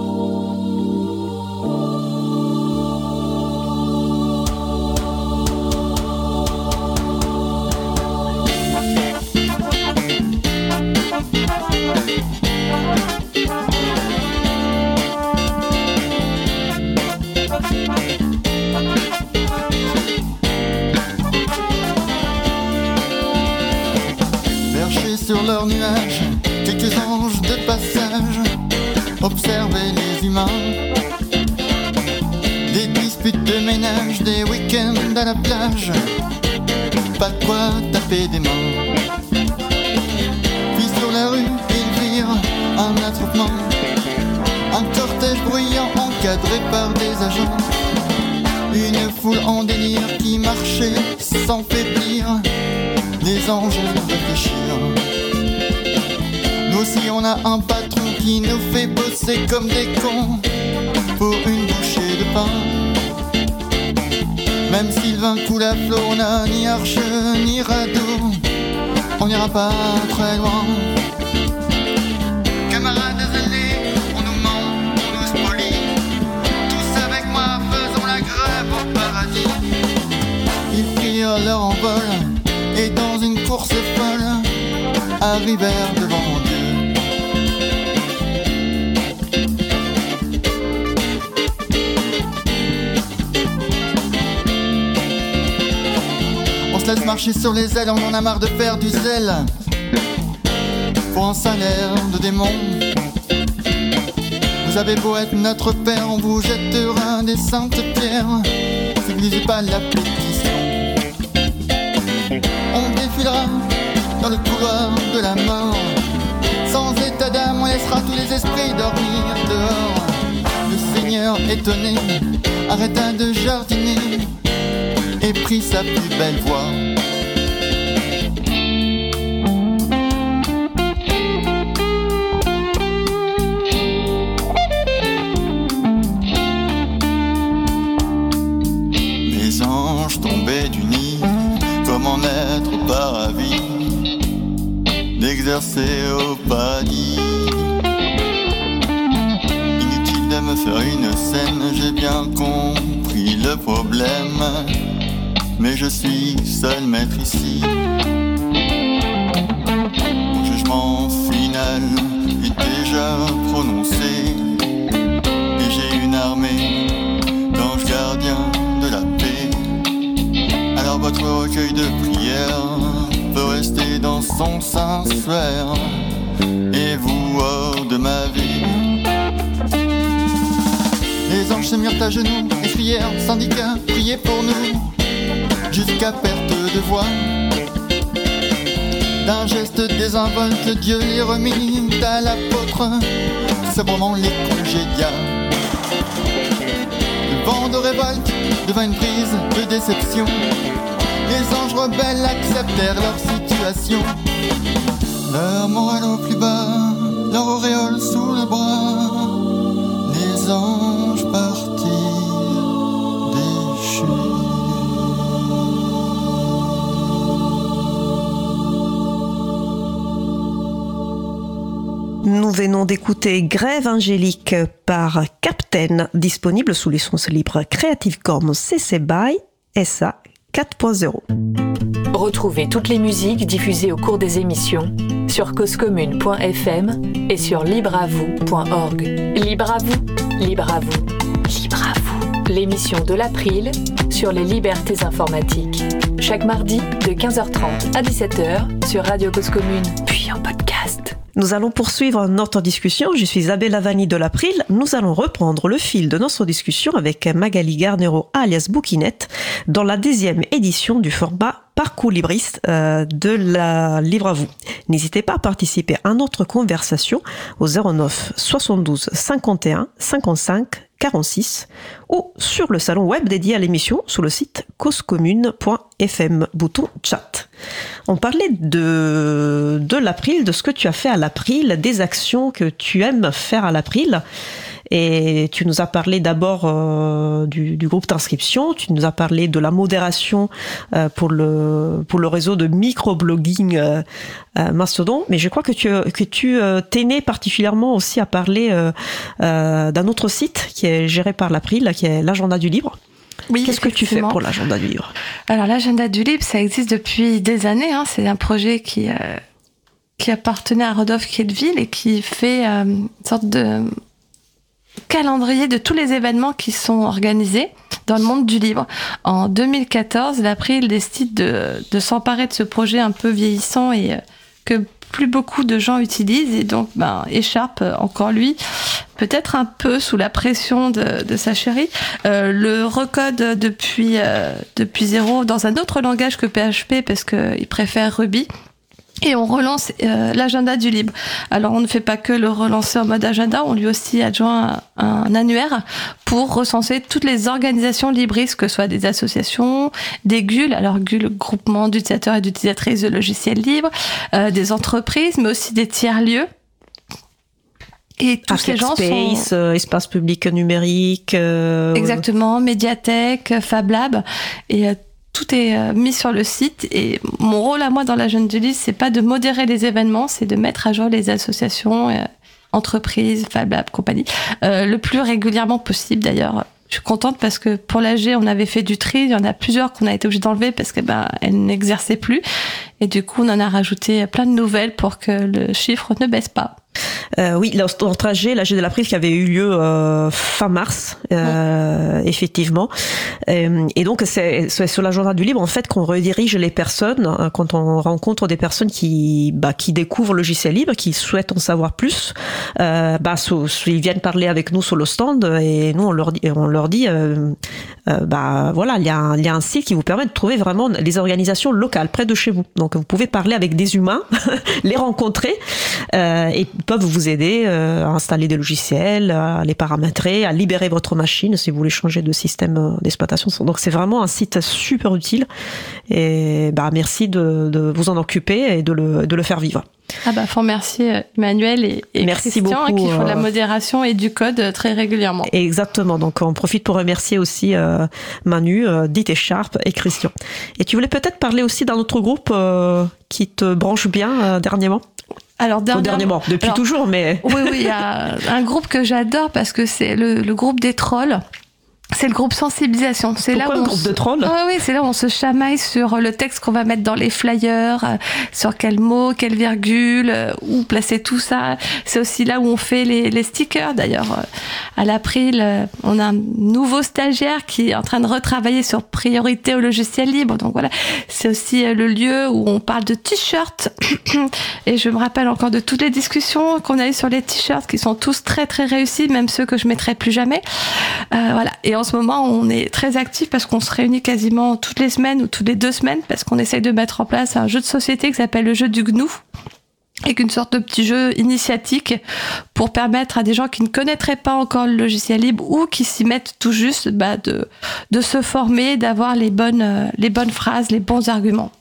sur leurs nuages, quelques anges de passage, observer les humains. Des disputes de ménage, des week-ends à la plage, pas de quoi taper des mains. Par des agents. Une foule en délire qui marchait sans faiblir les anges réfléchir. Nous aussi on a un patron qui nous fait bosser comme des cons pour une bouchée de pain. Même Sylvain coule à flot, on n'a ni arche ni radeau, on n'ira pas très loin. Prirent leur envol et dans une course folle arrivèrent devant Dieu. On se laisse marcher sur les ailes, on en a marre de faire du zèle pour un salaire de démon. Vous avez beau être notre père, on vous jettera des saintes pierres. N'utilisez pas la pétition. Dans le couloir de la mort. Sans état d'âme, on laissera tous les esprits dormir dehors. Le Seigneur étonné arrêta de jardiner et prit sa plus belle voix. D'exercer au paradis. Inutile de me faire une scène, j'ai bien compris le problème, mais je suis seul maître ici. Mon jugement final est déjà prononcé, et j'ai une armée d'anges gardiens de la paix. Alors votre recueil de prières rester dans son sanctuaire et vous hors de ma vie. Les anges se mirent à genoux et crièrent, syndicats, priez pour nous, jusqu'à perte de voix. D'un geste désinvolte, Dieu les remit à l'apôtre, sabrement les congédia. Le vent de révolte devint une prise de déception. Les anges rebelles acceptèrent leur situation. Leur morale au plus bas, leur auréole sous le bras. Les anges partirent déchus. Nous venons d'écouter Grève angélique par Captain, disponible sous licence libre Creative Commons CC BY SA 4.0. Retrouvez toutes les musiques diffusées au cours des émissions sur causecommune.fm et sur libreavoue.org. Libre à vous, libre à vous, libre à vous. L'émission de l'April sur les libertés informatiques. Chaque mardi de 15h30 à 17h sur Radio Cause Commune, puis en podcast. Nous allons poursuivre notre discussion. Je suis Isabelle Lavani de l'April. Nous allons reprendre le fil de notre discussion avec Magali Garnero alias Bouquinette dans la deuxième édition du format Parcours libriste euh, de la Livre à vous. N'hésitez pas à participer à notre conversation au 09 72 51 55 46 ou sur le salon web dédié à l'émission sur le site causecommune.fm, bouton chat. On parlait de, l'April, de ce que tu as fait à l'April, des actions que tu aimes faire à l'April. Et tu nous as parlé d'abord euh, du, groupe d'inscription, tu nous as parlé de la modération euh, pour, le, réseau de microblogging euh, Mastodon, mais je crois que tu, que tu t'es né particulièrement aussi à parler d'un autre site qui est géré par l'April, qui est l'agenda du livre. Oui, Qu'est-ce que tu fais pour l'agenda du livre Alors l'agenda du livre, ça existe depuis des années. Hein. C'est un projet qui, euh, qui appartenait à Rodolphe Kielville et qui fait euh, une sorte de calendrier de tous les événements qui sont organisés dans le monde du livre. En 2014, l'April décide de, de s'emparer de ce projet un peu vieillissant et euh, que plus beaucoup de gens utilisent et donc ben écharpe encore lui peut-être un peu sous la pression de, de sa chérie. Euh, le recode depuis euh, depuis zéro dans un autre langage que PHP parce qu'il préfère Ruby et on relance euh, l'agenda du libre. Alors on ne fait pas que le relancer en mode agenda, on lui aussi adjoint un, un annuaire pour recenser toutes les organisations libristes, que ce soit des associations, des GUL, alors GUL, groupement d'utilisateurs et d'utilisatrices de logiciels libres, euh, des entreprises, mais aussi des tiers-lieux. Et tous ces gens sont... Euh, espace public numérique. Euh... Exactement, médiathèque, Fab Lab. Et euh, tout est euh, mis sur le site et mon rôle à moi dans la jeune Julie, c'est pas de modérer les événements, c'est de mettre à jour les associations, euh, entreprises, Fab Lab, compagnie, euh, le plus régulièrement possible d'ailleurs. Je suis contente parce que pour l'AG, on avait fait du tri. Il y en a plusieurs qu'on a été obligé d'enlever parce que ben elles n'exerçaient plus. Et du coup, on en a rajouté plein de nouvelles pour que le chiffre ne baisse pas. Euh, oui, notre trajet, l'AG de la prise qui avait eu lieu euh, fin mars, euh, effectivement. Euh, et donc, c'est sur l'agenda du libre, en fait, qu'on redirige les personnes euh, quand on rencontre des personnes qui, bah, qui découvrent le logiciel libre, qui souhaitent en savoir plus. Bah, ils viennent parler avec nous sur le stand et nous, on leur dit, on leur dit bah, voilà, il y, a un, y a un site qui vous permet de trouver vraiment les organisations locales près de chez vous. Donc, vous pouvez parler avec des humains, les rencontrer et peuvent vous aider à installer des logiciels, à les paramétrer, à libérer votre machine si vous voulez changer de système d'exploitation. Donc c'est vraiment un site super utile et bah merci de, de vous en occuper et de le, de le faire vivre. Ah bah faut remercier Emmanuel et, et Merci Christian beaucoup, qui font de la euh, modération et du code très régulièrement. Exactement. Donc on profite pour remercier aussi euh, Manu, euh, Dit et Sharp et Christian. Et tu voulais peut-être parler aussi d'un autre groupe euh, qui te branche bien euh, dernièrement? Alors dernièrement, dernièrement depuis alors, toujours, mais oui oui, il y a un groupe que j'adore parce que c'est le, le, groupe des trolls. C'est le groupe sensibilisation. C'est là où le on groupe se... de trolls ah, oui, c'est là où on se chamaille sur le texte qu'on va mettre dans les flyers, euh, sur quel mot, quelle virgule, euh, où placer tout ça. C'est aussi là où on fait les, les stickers. D'ailleurs, euh, à l'April, on a un nouveau stagiaire qui est en train de retravailler sur priorité au logiciel libre. Donc voilà, c'est aussi le lieu où on parle de t-shirts. Et je me rappelle encore de toutes les discussions qu'on a eues sur les t-shirts qui sont tous très très réussis, même ceux que je mettrai plus jamais. Euh, voilà. Et en ce moment, on est très actif parce qu'on se réunit quasiment toutes les semaines ou toutes les deux semaines parce qu'on essaye de mettre en place un jeu de société qui s'appelle le jeu du GNU avec une sorte de petit jeu initiatique pour permettre à des gens qui ne connaîtraient pas encore le logiciel libre ou qui s'y mettent tout juste bah, de, se former, d'avoir les bonnes, les bonnes phrases, les bons arguments.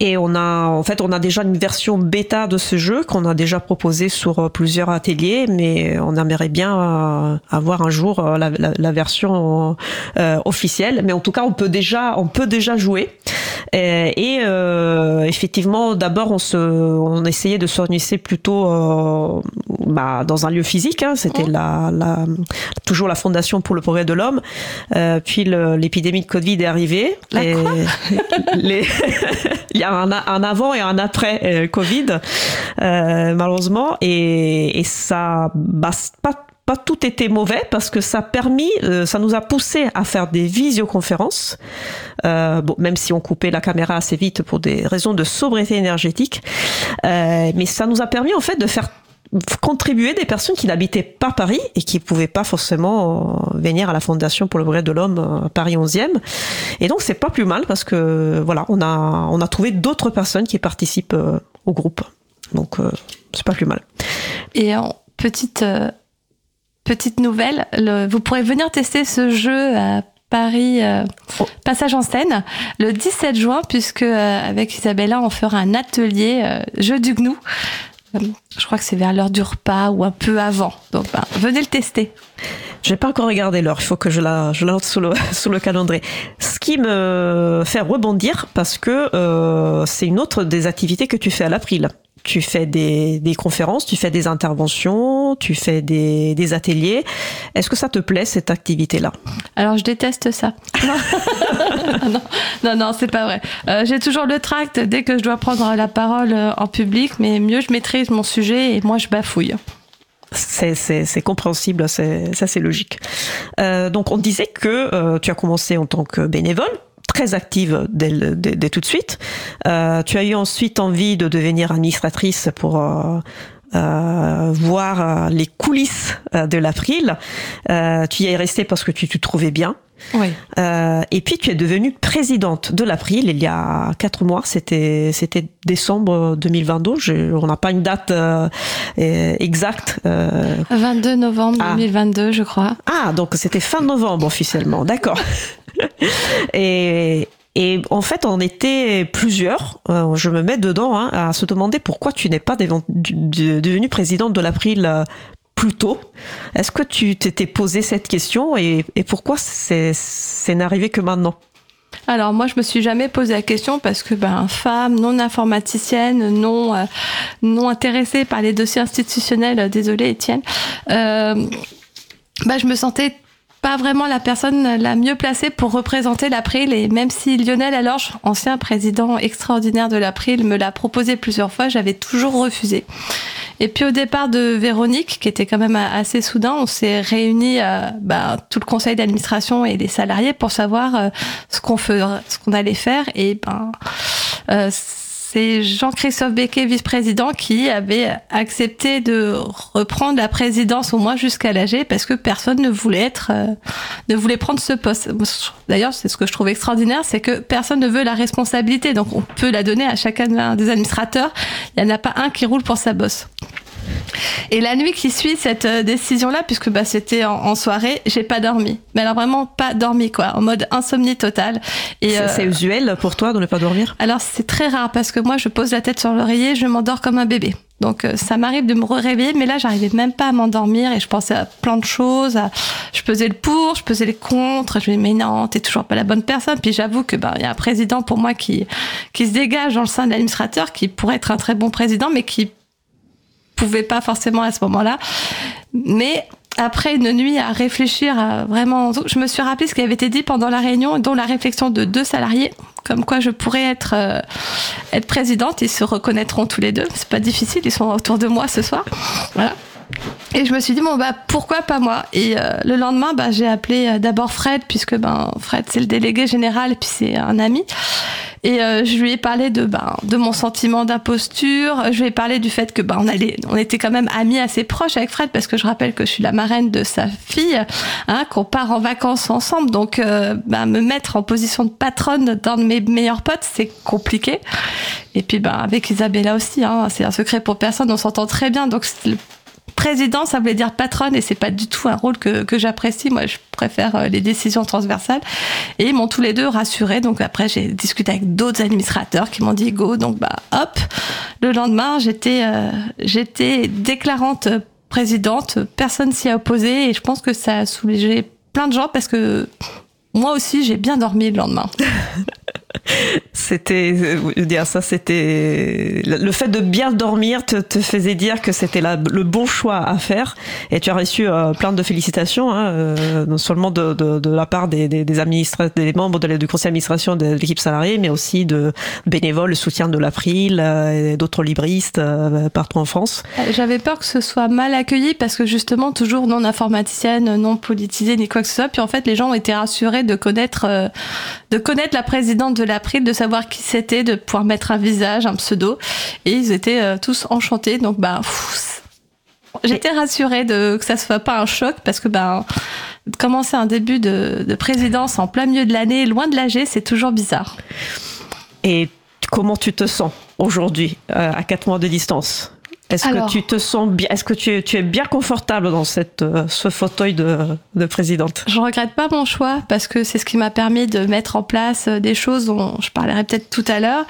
Et on a, en fait, on a déjà une version bêta de ce jeu qu'on a déjà proposé sur plusieurs ateliers, mais on aimerait bien avoir un jour la, la, la version euh, officielle. Mais en tout cas, on peut déjà, on peut déjà jouer. Et, et euh, effectivement, d'abord, on se, on essayait de s'organiser plutôt euh, bah, dans un lieu physique. Hein, C'était mmh. la, la, toujours la Fondation pour le progrès de l'homme. Euh, puis l'épidémie de Covid est arrivée. La et quoi? les il y a un, avant et un après euh, Covid, euh, malheureusement, et, et ça, bah, pas pas tout était mauvais parce que ça a permis, euh, ça nous a poussé à faire des visioconférences, euh, bon, même si on coupait la caméra assez vite pour des raisons de sobriété énergétique, euh, mais ça nous a permis en fait de faire contribuer des personnes qui n'habitaient pas Paris et qui pouvaient pas forcément venir à la Fondation pour le progrès de l'homme à Paris 11e. Et donc c'est pas plus mal parce que voilà, on a on a trouvé d'autres personnes qui participent euh, au groupe. Donc euh, c'est pas plus mal. Et en petite euh, petite nouvelle, le, vous pourrez venir tester ce jeu à Paris euh, oh. Passage en scène le 17 juin puisque euh, avec Isabella on fera un atelier euh, jeu du GNU. Je crois que c'est vers l'heure du repas ou un peu avant. Donc ben, venez le tester. J'ai pas encore regardé l'heure, il faut que je la, je la note sous le, sous le calendrier. Ce qui me fait rebondir parce que euh, c'est une autre des activités que tu fais à l'April. Tu fais des, des, conférences, tu fais des interventions, tu fais des, des ateliers. Est-ce que ça te plaît cette activité-là? Alors je déteste ça. Non, non, non, non c'est pas vrai. Euh, J'ai toujours le tract dès que je dois prendre la parole euh, en public, mais mieux je maîtrise mon sujet et moi je bafouille c'est compréhensible, ça c'est logique. Euh, donc on disait que euh, tu as commencé en tant que bénévole, très active dès, dès, tout de suite. Euh, tu as eu ensuite envie de devenir administratrice pour euh, euh, voir les coulisses de l'April. tu y es resté parce que tu te trouvais bien. Oui. Euh, et puis tu es devenue présidente de l'April il y a quatre mois. C'était c'était décembre 2022. Je, on n'a pas une date euh, exacte. Euh... 22 novembre 2022, ah. je crois. Ah, donc c'était fin novembre officiellement. D'accord. et et en fait, on était plusieurs, euh, je me mets dedans, hein, à se demander pourquoi tu n'es pas devenue présidente de l'April euh, plus tôt. Est-ce que tu t'étais posé cette question et, pourquoi c'est n'arrivé que maintenant? Alors moi je me suis jamais posé la question parce que ben femme non informaticienne non euh, intéressée par les dossiers institutionnels. Euh, désolé Étienne. Euh, ben, je me sentais pas vraiment la personne la mieux placée pour représenter l'April et même si Lionel Alorge, ancien président extraordinaire de l'April, me l'a proposé plusieurs fois, j'avais toujours refusé. Et puis au départ de Véronique, qui était quand même assez soudain, on s'est réunis, euh, bah, tout le conseil d'administration et les salariés pour savoir euh, ce qu'on ce qu'on allait faire et ben euh, c'est Jean-Christophe Becquet, vice-président, qui avait accepté de reprendre la présidence au moins jusqu'à l'AG parce que personne ne voulait être, euh, ne voulait prendre ce poste. D'ailleurs, c'est ce que je trouve extraordinaire, c'est que personne ne veut la responsabilité. Donc, on peut la donner à chacun des administrateurs. Il n'y en a pas un qui roule pour sa bosse. Et la nuit qui suit cette euh, décision-là, puisque bah, c'était en, soirée, j'ai pas dormi. Mais alors vraiment pas dormi, quoi, en mode insomnie totale. Et c'est euh, usuel pour toi de ne pas dormir? Alors c'est très rare parce que moi je pose la tête sur l'oreiller, je m'endors comme un bébé. Donc euh, ça m'arrive de me réveiller, mais là j'arrivais même pas à m'endormir et je pensais à plein de choses. Je pesais le pour, je pesais les contre. Je me disais mais non, t'es toujours pas la bonne personne. Puis j'avoue que ben il y a un président pour moi qui qui se dégage dans le sein de l'administrateur, qui pourrait être un très bon président, mais qui pouvais pas forcément à ce moment-là. Mais après une nuit à réfléchir à vraiment, je me suis rappelé ce qui avait été dit pendant la réunion, dont la réflexion de deux salariés, comme quoi je pourrais être euh, être présidente. Ils se reconnaîtront tous les deux. C'est pas difficile. Ils sont autour de moi ce soir. Voilà. Et je me suis dit bon bah pourquoi pas moi? Et euh, le lendemain bah j'ai appelé euh, d'abord Fred puisque ben Fred c'est le délégué général puis c'est un ami. Et euh, je lui ai parlé de ben de mon sentiment d'imposture. Je lui ai parlé du fait que ben on allait on était quand même amis assez proches avec Fred parce que je rappelle que je suis la marraine de sa fille hein, qu'on part en vacances ensemble. Donc ben, me mettre en position de patronne d'un de mes meilleurs potes c'est compliqué. Et puis ben avec Isabella aussi hein, c'est un secret pour personne on s'entend très bien. Donc président, ça voulait dire patronne et c'est pas du tout un rôle que, que j'apprécie. Moi, je préfère euh, les décisions transversales. Et ils m'ont tous les deux rassuré. Donc après, j'ai discuté avec d'autres administrateurs qui m'ont dit go. Donc bah hop. Le lendemain, j'étais euh, j'étais déclarante présidente. Personne s'y a opposé et je pense que ça a soulagé plein de gens parce que moi aussi, j'ai bien dormi le lendemain. c'était, euh, dire ça, c'était le fait de bien dormir te, faisait dire que c'était le bon choix à faire, et tu as reçu euh, plein de félicitations, hein, euh, non seulement de, la part des, membres du conseil d'administration de l'équipe salariée, mais aussi de bénévoles, le soutien de l'April et d'autres libristes partout en France. J'avais peur que ce soit mal accueilli parce que justement toujours non informaticienne, non politisée ni quoi que ce soit. Puis en fait, les gens ont été rassurés de connaître, de connaître la présidente de l'April, de savoir qui c'était, de pouvoir mettre un visage, un pseudo. Et ils étaient euh, tous enchantés. Donc, bah, j'étais rassurée de, que ça ne soit pas un choc parce que, bah, commencer un début de, de présidence en plein milieu de l'année, loin de l'AG, c'est toujours bizarre. Et comment tu te sens aujourd'hui, euh, à quatre mois de distance? Est-ce que tu te sens bien Est-ce que tu es, tu es bien confortable dans cette, euh, ce fauteuil de, de présidente? Je regrette pas mon choix parce que c'est ce qui m'a permis de mettre en place euh, des choses dont je parlerai peut-être tout à l'heure.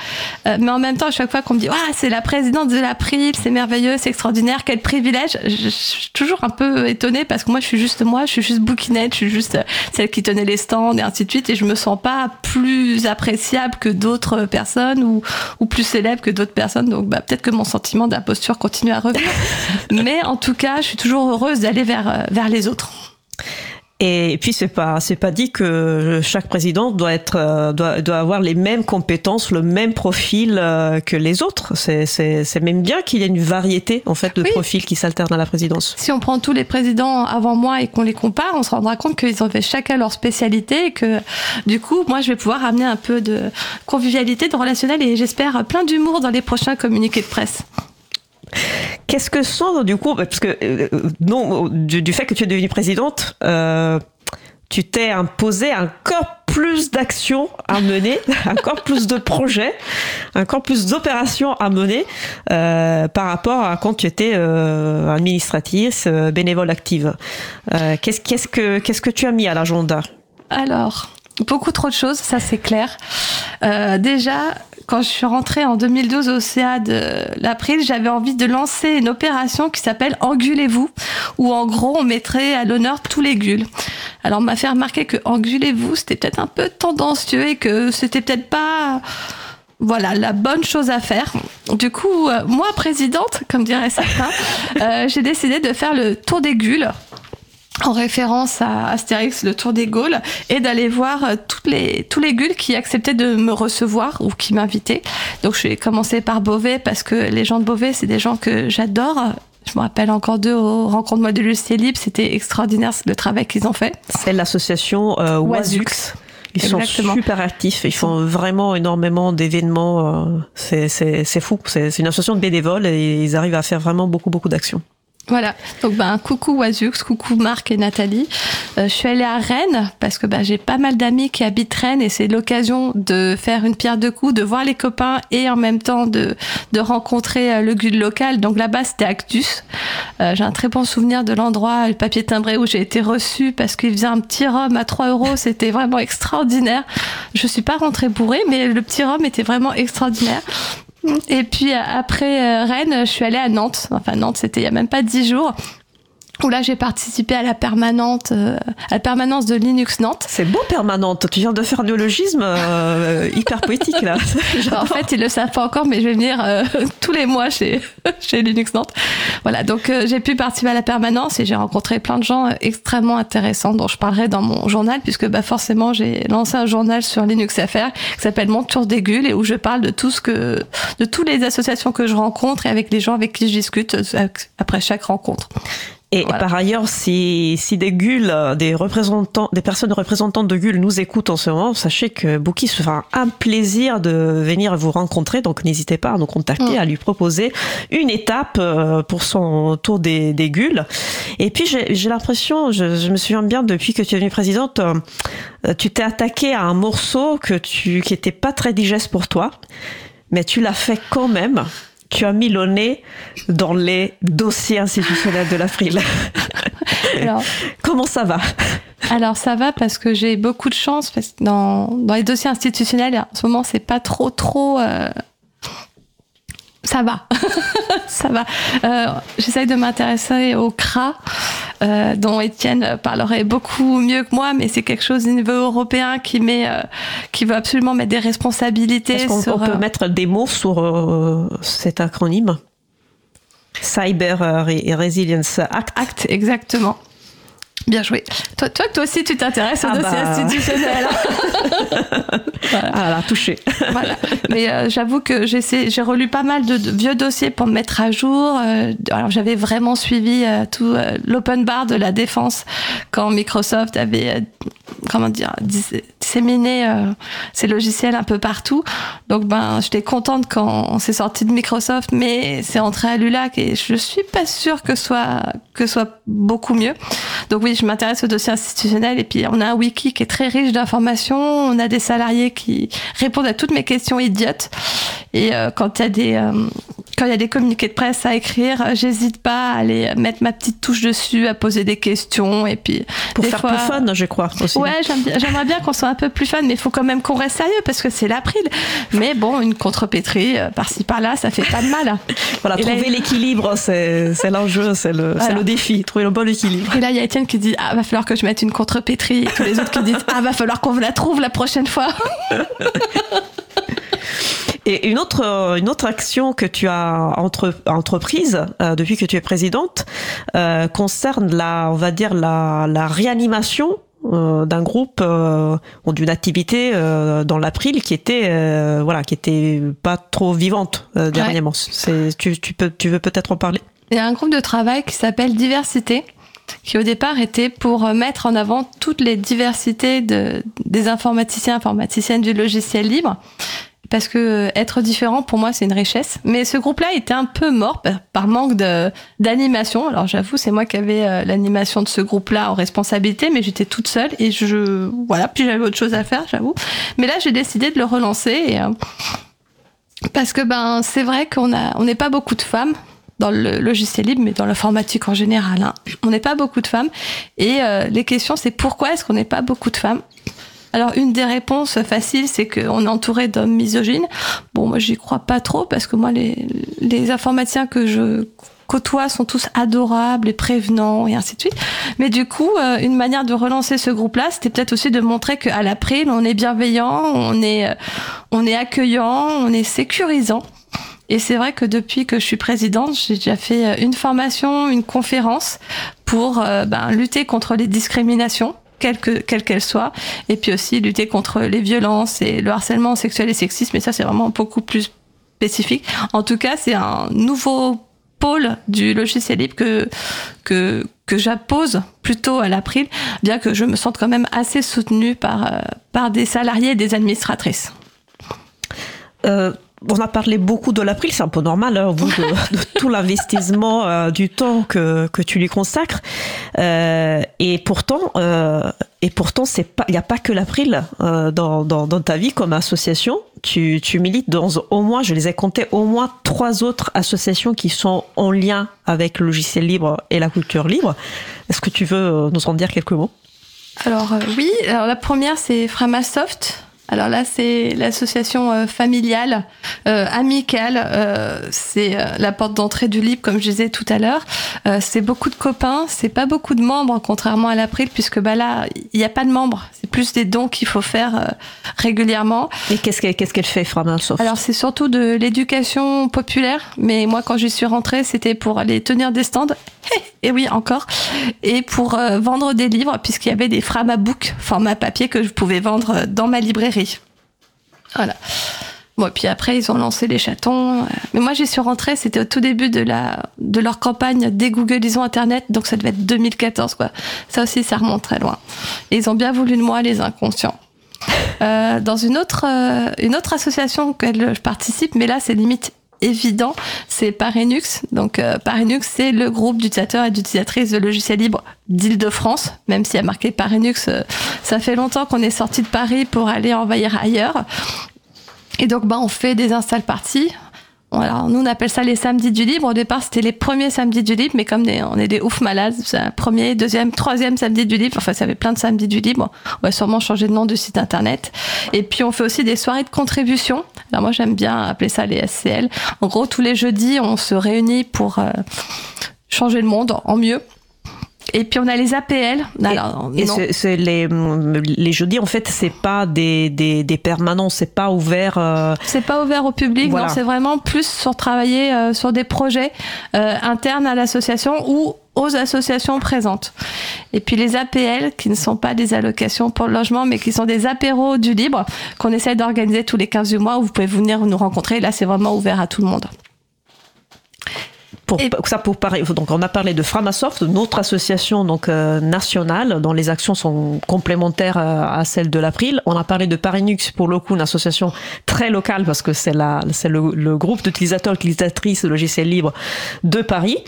Euh, mais en même temps, à chaque fois qu'on me dit ah c'est la présidente de l'April, c'est merveilleux, c'est extraordinaire, quel privilège, je, suis toujours un peu étonnée parce que moi je suis juste moi, je suis juste bouquinette, je suis juste celle qui tenait les stands et ainsi de suite et je me sens pas plus appréciable que d'autres personnes ou, ou plus célèbre que d'autres personnes. Donc bah, peut-être que mon sentiment d'imposture continue à revenir. Mais en tout cas, je suis toujours heureuse d'aller vers, euh, vers les autres. Et puis c'est pas c'est pas dit que chaque président doit être euh, doit, doit avoir les mêmes compétences, le même profil euh, que les autres. C'est c'est c'est même bien qu'il y ait une variété en fait de Oui. profils qui s'alternent à la présidence. Si on prend tous les présidents avant moi et qu'on les compare, on se rendra compte qu'ils ont fait chacun leur spécialité et que du coup, moi, je vais pouvoir amener un peu de convivialité, de relationnel et j'espère plein d'humour dans les prochains communiqués de presse. Qu'est-ce que sont du coup parce que euh, non du, fait que tu es devenue présidente, euh, tu t'es imposé encore plus d'actions à mener, encore plus de projets, encore plus d'opérations à mener euh, par rapport à quand tu étais euh, administratrice, bénévole active. Qu'est-ce, que tu as mis à l'agenda? Alors, beaucoup trop de choses, ça c'est clair. Déjà, quand je suis rentrée en 2012 au CA de l'April, j'avais envie de lancer une opération qui s'appelle Engulez-vous, où en gros on mettrait à l'honneur tous les gules. Alors on m'a fait remarquer que Engulez-vous, c'était peut-être un peu tendancieux et que c'était peut-être pas voilà la bonne chose à faire. Du coup, euh, moi présidente, comme dirait certains, euh, j'ai décidé de faire le tour des gules en référence à Astérix, le Tour des Gaules, et d'aller voir euh, toutes les, tous les gules qui acceptaient de me recevoir ou qui m'invitaient. Donc je vais commencer par Beauvais parce que les gens de Beauvais, c'est des gens que j'adore. Je me rappelle encore d'eux aux rencontres moi de Lucie Libre, c'était extraordinaire le travail qu'ils ont fait. C'est l'association euh, Oisux. Ils sont super actifs, ils font vraiment énormément d'événements. euh, C'est c'est- c'est fou, c'est c'est une association de bénévoles et ils arrivent à faire vraiment beaucoup, beaucoup d'actions. Voilà, donc ben coucou Wazux, coucou Marc et Nathalie. Euh, je suis allée à Rennes parce que ben, j'ai pas mal d'amis qui habitent Rennes et c'est l'occasion de faire une pierre deux coups, de voir les copains et en même temps de, de rencontrer euh, le guide local. Donc là-bas c'était Actus. Euh, j'ai un très bon souvenir de l'endroit, le papier timbré où j'ai été reçue parce qu'il faisait un petit rhum à 3 euros. C'était vraiment extraordinaire. Je suis pas rentrée bourrée, mais le petit rhum était vraiment extraordinaire. Et puis euh, après euh, Rennes, je suis allée à Nantes. Enfin Nantes, c'était il y a même pas dix jours. Où là, j'ai participé à la permanente, euh, à la permanence de Linux Nantes. C'est beau permanente, tu viens de faire un néologisme euh, hyper poétique là. Alors, en fait, ils le savent pas encore, mais je vais venir euh, tous les mois chez, chez Linux Nantes. Voilà, donc euh, j'ai pu participer à la permanence et j'ai rencontré plein de gens euh, extrêmement intéressants dont je parlerai dans mon journal, puisque bah, forcément j'ai lancé un journal sur Linux FR qui s'appelle Mon Tour des Gules et où je parle de tout ce que, de toutes les associations que je rencontre et avec les gens avec qui je discute euh, après chaque rencontre. Et Voilà. par ailleurs, si, si des gules, des représentants, des personnes représentantes de gules nous écoutent en ce moment, sachez que Bookie se fera un plaisir de venir vous rencontrer. Donc n'hésitez pas à nous contacter, Mm. à lui proposer une étape euh, pour son tour des, des gules. Et puis j'ai l'impression, je, je me souviens bien depuis que tu es devenue présidente, euh, tu t'es attaqué à un morceau que tu qui était pas très digeste pour toi, mais tu l'as fait quand même. Tu as mis le nez dans les dossiers institutionnels de. Alors, Comment ça va? Alors ça va parce que j'ai beaucoup de chance parce que dans, dans les dossiers institutionnels en ce moment c'est pas trop trop euh, ça va. Ça va. Euh, j'essaye de m'intéresser au CRA euh, dont Étienne parlerait beaucoup mieux que moi mais c'est quelque chose au niveau européen qui met euh, qui veut absolument mettre des responsabilités Est-ce qu'on sur on peut euh, mettre des mots sur euh, cet acronyme? Cyber euh, Re- Resilience Act. acte exactement Bien joué. Toi, toi, toi aussi, tu t'intéresses aux Ah dossiers bah. institutionnels. voilà. Ah là, touché. voilà. Mais euh, j'avoue que j'ai relu pas mal de, de vieux dossiers pour me mettre à jour. Euh, alors j'avais vraiment suivi euh, tout l'open bar de la défense quand Microsoft avait comment dire disséminé euh, ses logiciels un peu partout. Donc ben j'étais contente quand c'est sorti de Microsoft, mais c'est entré à l'ULAC et je suis pas sûre que soit que soit beaucoup mieux. Donc oui, je m'intéresse aux dossiers institutionnels et puis on a un wiki qui est très riche d'informations. On a des salariés qui répondent à toutes mes questions idiotes. Et euh, quand il y a des euh, quand il y a des communiqués de presse à écrire, euh, j'hésite pas à aller mettre ma petite touche dessus, à poser des questions et puis Pour des faire fois- plus fun, je crois aussi. Ouais, j'aimerais bien qu'on soit un peu plus fun, mais il faut quand même qu'on reste sérieux parce que c'est l'April. Mais bon, une contrepétrie euh, par-ci par-là, ça fait pas de mal. Voilà, Et trouver l'équilibre, c'est c'est l'enjeu, c'est le, c'est Voilà. le défi, trouver le bon équilibre. Et là, il y a Étienne qui dit Ah, va falloir que je mette une contrepétrie. Et tous les autres qui disent Ah, va falloir qu'on la trouve la prochaine fois. Et une autre, une autre action que tu as entre, entreprise euh, depuis que tu es présidente euh, concerne la, on va dire la, la réanimation euh, d'un groupe euh, ou d'une activité euh, dans l'April qui était euh, voilà qui était pas trop vivante euh, dernièrement. C'est tu, tu peux tu veux peut-être en parler? Il y a un groupe de travail qui s'appelle Diversité qui au départ était pour euh, mettre en avant toutes les diversités de, des informaticiens informaticiennes du logiciel libre parce que euh, être différent pour moi c'est une richesse. Mais ce groupe-là était un peu mort par, manque d'animation. Alors j'avoue c'est moi qui avais euh, l'animation de ce groupe-là en responsabilité, mais j'étais toute seule et je voilà puis j'avais autre chose à faire j'avoue. Mais là j'ai décidé de le relancer euh, parce que ben c'est vrai qu'on a on n'est pas beaucoup de femmes dans le logiciel libre, mais dans l'informatique en général. Hein. On n'est pas beaucoup de femmes. Et les questions, c'est pourquoi est-ce qu'on n'est pas beaucoup de femmes? Alors une des réponses faciles, c'est qu'on est entouré d'hommes misogynes. Bon, moi j'y crois pas trop parce que moi les, les informaticiens que je côtoie sont tous adorables et prévenants et ainsi de suite. Mais du coup, euh, une manière de relancer ce groupe-là, c'était peut-être aussi de montrer qu'à l'April, on est bienveillant, on est, euh, on est accueillant, on est sécurisant. Et c'est vrai que depuis que je suis présidente, j'ai déjà fait euh, une formation, une conférence pour ben, lutter contre les discriminations quelles que- quelles qu'elles soient, et puis aussi lutter contre les violences et le harcèlement sexuel et sexiste, mais ça c'est vraiment beaucoup plus spécifique. En tout cas, c'est un nouveau pôle du logiciel libre que, que, que j'appose plutôt à l'April, bien que je me sente quand même assez soutenue par, euh, par des salariés et des administratrices. Euh, on a parlé beaucoup de l'April, c'est un peu normal hein, au bout de, de tout l'investissement euh, du temps que, que tu lui consacres. Euh, et pourtant, euh, et pourtant, c'est pas, il n'y a pas que l'April euh, dans, dans, dans ta vie comme association. Tu, tu milites dans au moins, je les ai comptés, au moins trois autres associations qui sont en lien avec le logiciel libre et la culture libre. Est-ce que tu veux nous en dire quelques mots? Alors euh, oui, alors la première c'est Framasoft. Alors là, c'est l'association euh, familiale, euh, amicale. euh, c'est la porte d'entrée du libre, comme je disais tout à l'heure. Euh, c'est beaucoup de copains, c'est pas beaucoup de membres, contrairement à l'April, puisque bah là, il n'y a pas de membres. C'est plus des dons qu'il faut faire euh, régulièrement. Et qu'est-ce qu'elle qu'est-ce qu'elle fait, Alors c'est surtout de l'éducation populaire, mais moi quand j'y suis rentrée, c'était pour aller tenir des stands. Et oui, encore. Et pour vendre des livres, puisqu'il y avait des Framabook, format papier, que je pouvais vendre dans ma librairie. Voilà. Bon, puis après, ils ont lancé les chatons. Mais moi, j'y suis rentrée, c'était au tout début de, la, de leur campagne Dégooglisons Internet, donc ça devait être 2014, quoi. Ça aussi, ça remonte très loin. Et ils ont bien voulu de moi, les inconscients. Euh, dans une autre, euh, une autre association auquel je participe, mais là, c'est limite évident, c'est Parinux. Donc, euh, Parinux, c'est le groupe d'utilisateurs et d'utilisatrices de logiciels libres d'Île-de-France, même s'il y a marqué Parinux, euh, ça fait longtemps qu'on est sorti de Paris pour aller envahir ailleurs. Et donc, bah, on fait des install parties. Voilà, nous on appelle ça les samedis du libre. Au départ, c'était les premiers samedis du libre, mais comme on est des ouf malades, c'est un premier, deuxième, troisième samedi du libre. Enfin, ça avait plein de samedis du libre. On va sûrement changer de nom du site internet. Et puis, on fait aussi des soirées de contribution. Alors moi, j'aime bien appeler ça les SCL. En gros, tous les jeudis, on se réunit pour euh, changer le monde en mieux. Et puis on a les APL. Alors, Et les, les jeudis, en fait, c'est pas des, des, des permanents, c'est pas ouvert. euh, C'est pas ouvert au public, Voilà. c'est vraiment plus sur travailler euh, sur des projets euh, internes à l'association ou aux associations présentes. Et puis les APL, qui ne sont pas des allocations pour le logement, mais qui sont des apéros du libre, qu'on essaie d'organiser tous les 15 du mois, où vous pouvez venir nous rencontrer. Là, c'est vraiment ouvert à tout le monde. Pour, Et- ça pour parler. Donc on a parlé de Framasoft, notre association donc euh, nationale dont les actions sont complémentaires euh, à celles de l'April. On a parlé de Parinux pour le coup une association très locale parce que c'est la c'est le, le groupe d'utilisateurs utilisatrices de logiciels libres de Paris.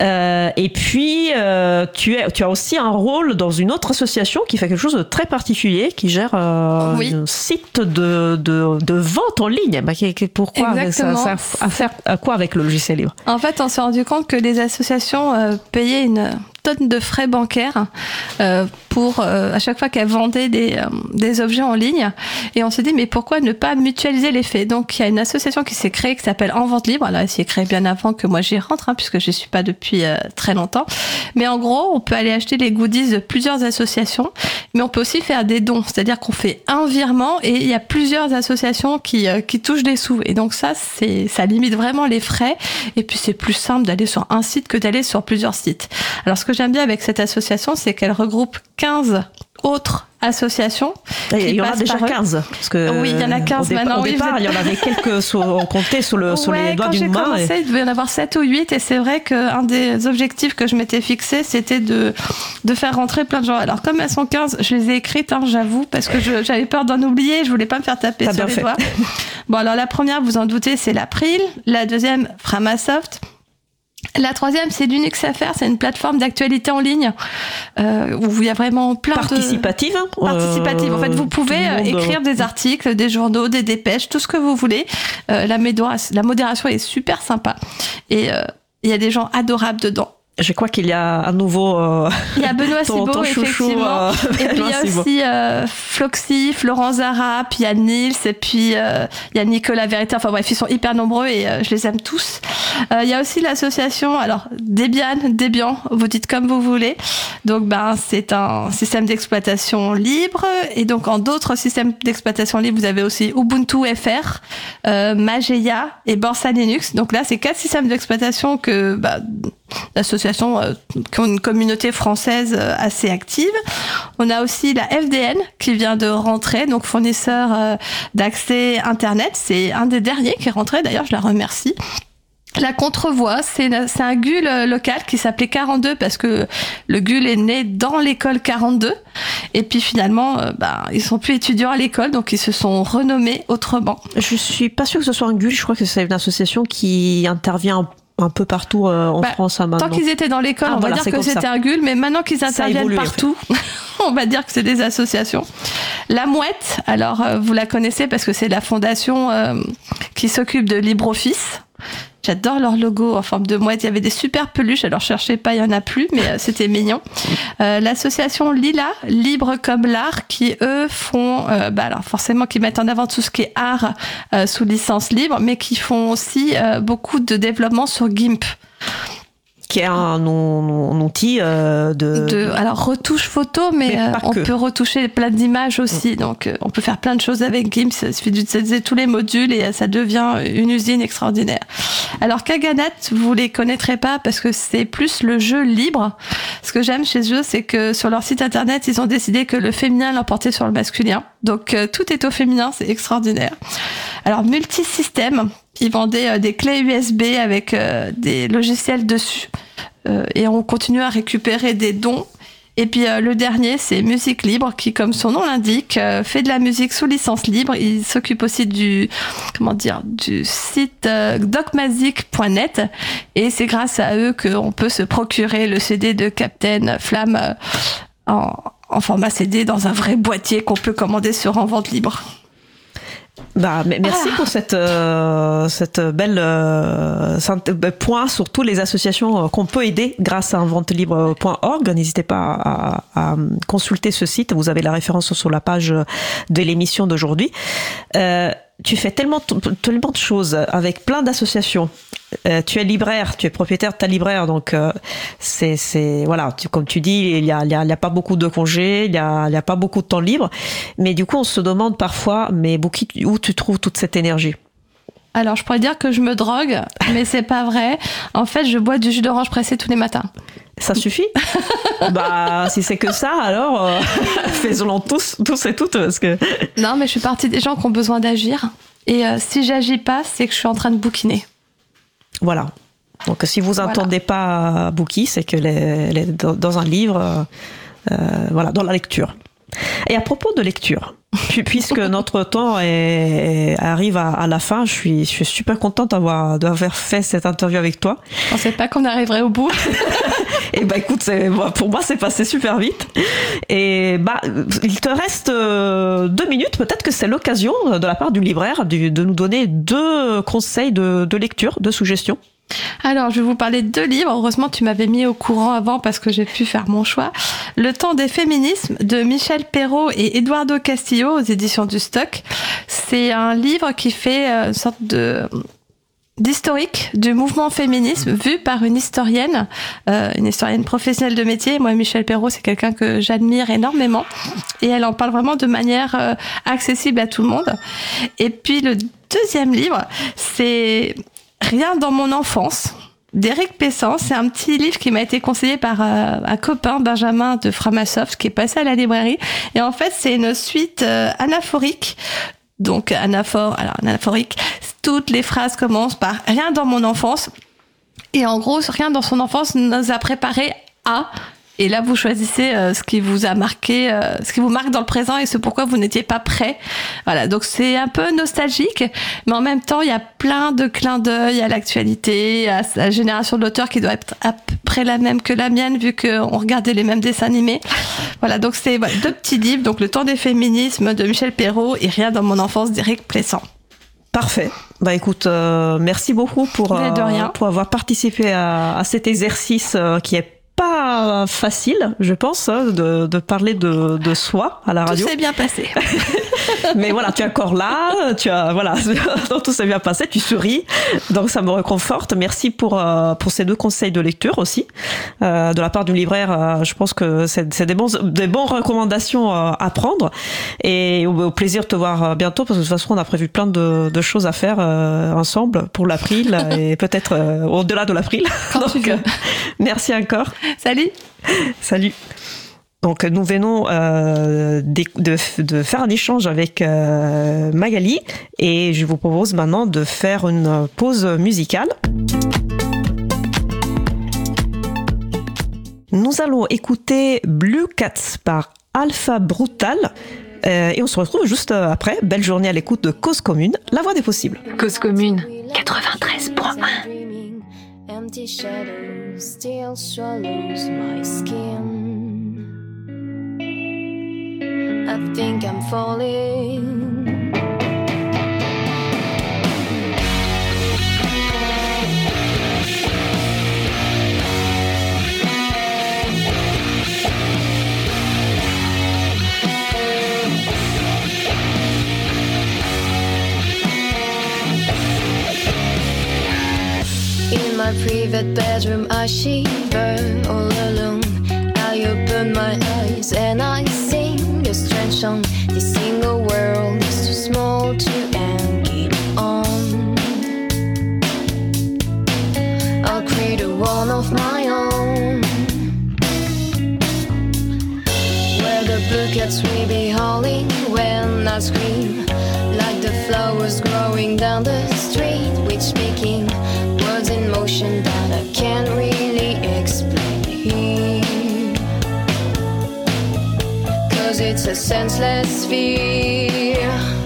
Euh, et puis euh, tu es tu as aussi un rôle dans une autre association qui fait quelque chose de très particulier, qui gère euh, Oui. un site de, de de vente en ligne. Bah, pourquoi ça, Exactement. ça à faire à quoi avec le logiciel libre? En fait, on s'est rendu compte que les associations euh, payaient une tonnes de frais bancaires euh, pour à chaque fois qu'elle vendait des, des objets en ligne. Et on s'est dit, mais pourquoi ne pas mutualiser les faits? Donc, il y a une association qui s'est créée qui s'appelle En Vente Libre. Alors, elle s'est créée bien avant que moi j'y rentre, hein, puisque je suis pas depuis très longtemps. Mais en gros, on peut aller acheter les goodies de plusieurs associations, mais on peut aussi faire des dons. C'est-à-dire qu'on fait un virement et il y a plusieurs associations qui, qui touchent des sous. Et donc ça, c'est ça limite vraiment les frais. Et puis c'est plus simple d'aller sur un site que d'aller sur plusieurs sites. Alors ce que j'aime bien avec cette association, c'est qu'elle regroupe 15 autres associations. il y en a déjà 15. Parce que oui, il y en a 15 maintenant. Au départ, il y en avait quelques on comptait sur, le, les doigts d'une main. Commencé, il devait y en avoir 7 ou 8. Et c'est vrai qu'un des objectifs que je m'étais fixé, c'était de, de faire rentrer plein de gens. Alors, comme elles sont 15, je les ai écrites, hein, j'avoue, parce que j'avais peur d'en oublier. Je voulais pas me faire taper sur les doigts. Bon, alors la première, vous en doutez, c'est l'April. La deuxième, Framasoft. La troisième, c'est l'UnixFR, c'est une plateforme d'actualité en ligne euh, où il y a vraiment plein participative, de... Participative. en fait, vous pouvez euh, écrire des articles, des journaux, des dépêches, tout ce que vous voulez. Euh, la, la modération est super sympa et euh, il y a des gens adorables dedans. Je crois qu'il y a à nouveau. Euh, il y a Benoît Cibot, effectivement. Euh, et puis il y a aussi euh, Floxy, Florent Zara, puis il y a Nils, et puis euh, il y a Nicolas Vérité. Enfin bref, ils sont hyper nombreux et je les aime tous. il y a aussi l'association, alors Debian, Debian, vous dites comme vous voulez. Donc ben c'est un système d'exploitation libre et donc en d'autres systèmes d'exploitation libre, vous avez aussi Ubuntu FR, Mageia et Borsa Linux. Donc là, c'est quatre systèmes d'exploitation que bah, d'associations euh, qui ont une communauté française euh, assez active. On a aussi la FDN qui vient de rentrer, donc fournisseur euh, d'accès Internet. C'est un des derniers qui est rentré, d'ailleurs, je la remercie. La contrevoix, c'est un GUL local qui s'appelait 42 parce que le GUL est né dans l'école 42. Et puis finalement, bah, ils sont plus étudiants à l'école, donc ils se sont renommés autrement. Je suis pas sûre que ce soit un GUL, je crois que c'est une association qui intervient un peu partout euh, en bah, France hein, maintenant. Tant qu'ils étaient dans l'école, ah, on va dire que c'était un GUL, mais maintenant qu'ils interviennent partout, on va dire que c'est des associations. La Mouette, alors euh, vous la connaissez parce que c'est la fondation euh, qui s'occupe de LibreOffice. J'adore leur logo en forme de mouette. Il y avait des super peluches. Alors cherchez pas, il y en a plus, mais euh, c'était mignon. Euh, L'association Lila, Libre comme l'art, qui eux font, euh, bah alors forcément, qui mettent en avant tout ce qui est art sous licence libre, mais qui font aussi beaucoup de développement sur GIMP qui est un, outil euh, de... Alors, retouche photo, mais, euh, on peut retoucher plein d'images aussi. Mm. Donc, euh, on peut faire plein de choses avec GIMP. Il suffit d'utiliser tous les modules et ça devient une usine extraordinaire. Alors, Kaganat, vous les connaîtrez pas parce que c'est plus le jeu libre. Ce que j'aime chez eux, c'est que sur leur site internet, ils ont décidé que le féminin l'emportait sur le masculin. Donc, tout est au féminin, c'est extraordinaire. Alors, multisystème, ils vendaient des clés USB avec des logiciels dessus. Euh, et on continue à récupérer des dons. Et puis euh, le dernier, c'est Musique Libre, qui, comme son nom l'indique, euh, fait de la musique sous licence libre. Il s'occupe aussi du, comment dire, du site docmazic.net. Et c'est grâce à eux qu'on peut se procurer le CD de Captain Flamme en format CD dans un vrai boîtier qu'on peut commander sur En Vente Libre. Bah, merci ah. pour cette, euh, cette belle euh, euh, point sur toutes les associations qu'on peut aider grâce à inventelibre.org. N'hésitez pas à, à, consulter ce site. Vous avez la référence sur la page de l'émission d'aujourd'hui. Euh, tu fais tellement, tellement de choses avec plein d'associations. Euh, tu es libraire, tu es propriétaire de ta libraire, donc euh, c'est, c'est voilà, tu, comme tu dis, il y a, il y, a, il y a pas beaucoup de congés, il y a, il y a pas beaucoup de temps libre, mais du coup on se demande parfois, mais où tu trouves toute cette énergie? Alors, je pourrais dire que je me drogue, mais c'est pas vrai. En fait, je bois du jus d'orange pressé tous les matins. Ça suffit? Bah, si c'est que ça, alors euh, faisons-le tous, tous et toutes, parce que. Non, mais je suis partie des gens qui ont besoin d'agir. Et euh, si j'agis pas, c'est que je suis en train de bouquiner. Voilà. Donc, si vous n'entendez pas bouquiner, c'est que les, dans, un livre, euh, voilà, dans la lecture. Et à propos de lecture, puisque notre temps est, arrive à, la fin, je suis, je suis super contente d'avoir, d'avoir fait cette interview avec toi. Je pensais pas qu'on arriverait au bout. Et bah écoute, pour moi c'est passé super vite. Et bah il te reste euh, deux minutes. Peut-être que c'est l'occasion de la part du libraire de, nous donner deux conseils de, de lecture, de suggestions. Alors, je vais vous parler de deux livres. Heureusement, tu m'avais mis au courant avant parce que j'ai pu faire mon choix. Le temps des féminismes de Michel Perrault et Eduardo Castillo aux éditions du Stock. C'est un livre qui fait euh, une sorte de d'historique du mouvement féminisme vu par une historienne, euh, une historienne professionnelle de métier. Moi, Michel Perrault, c'est quelqu'un que j'admire énormément et elle en parle vraiment de manière euh, accessible à tout le monde. Et puis le deuxième livre, c'est Rien dans mon enfance d'Éric Pessan. C'est un petit livre qui m'a été conseillé par euh, un copain, Benjamin de Framasoft, qui est passé à la librairie. Et en fait, c'est une suite euh, anaphorique. Donc, anaphore, alors anaphorique, toutes les phrases commencent par rien dans mon enfance. Et en gros, rien dans son enfance nous a préparé à et là, vous choisissez euh, ce qui vous a marqué, euh, ce qui vous marque dans le présent et ce pourquoi vous n'étiez pas prêt. Voilà, donc c'est un peu nostalgique, mais en même temps, il y a plein de clins d'œil à l'actualité, à la génération de l'auteur qui doit être à peu près la même que la mienne, vu qu'on regardait les mêmes dessins animés. Voilà, donc c'est deux petits livres, donc Le temps des féminismes de Michel Perrault et Rien dans mon enfance d'Éric Plessant. Parfait. Bah écoute, euh, merci beaucoup pour, pour avoir participé à, à cet exercice qui est pas facile, je pense, hein, de, de parler de, de, soi à la radio. Tout s'est bien passé. Mais voilà, tu es encore là, tu as voilà, tout s'est bien passé, tu souris, donc ça me réconforte. Merci pour euh, pour ces deux conseils de lecture aussi euh, de la part du libraire. Euh, je pense que c'est des bons des bonnes recommandations à prendre et au, plaisir de te voir bientôt parce que de toute façon on a prévu plein de, de choses à faire ensemble pour l'April et peut-être au-delà de l'April. Donc merci encore. Salut. Salut. Donc nous venons euh, de, faire un échange avec euh, Magali et je vous propose maintenant de faire une pause musicale. Nous allons écouter Blue Cats par Alpha Brutal. Euh, et on se retrouve juste après. Belle journée à l'écoute de Cause Commune, la voix des possibles. Cause Commune 93.1 empty shadows still swallows my skin. I think I'm falling. In my private bedroom, I shiver all alone. I open my eyes and I sing a strange song. This single world is too small to end on. I'll create a one of my own. Where the blue cats will be howling when I scream. Like the flowers growing down the street, can't really explain. Cause it's a senseless fear.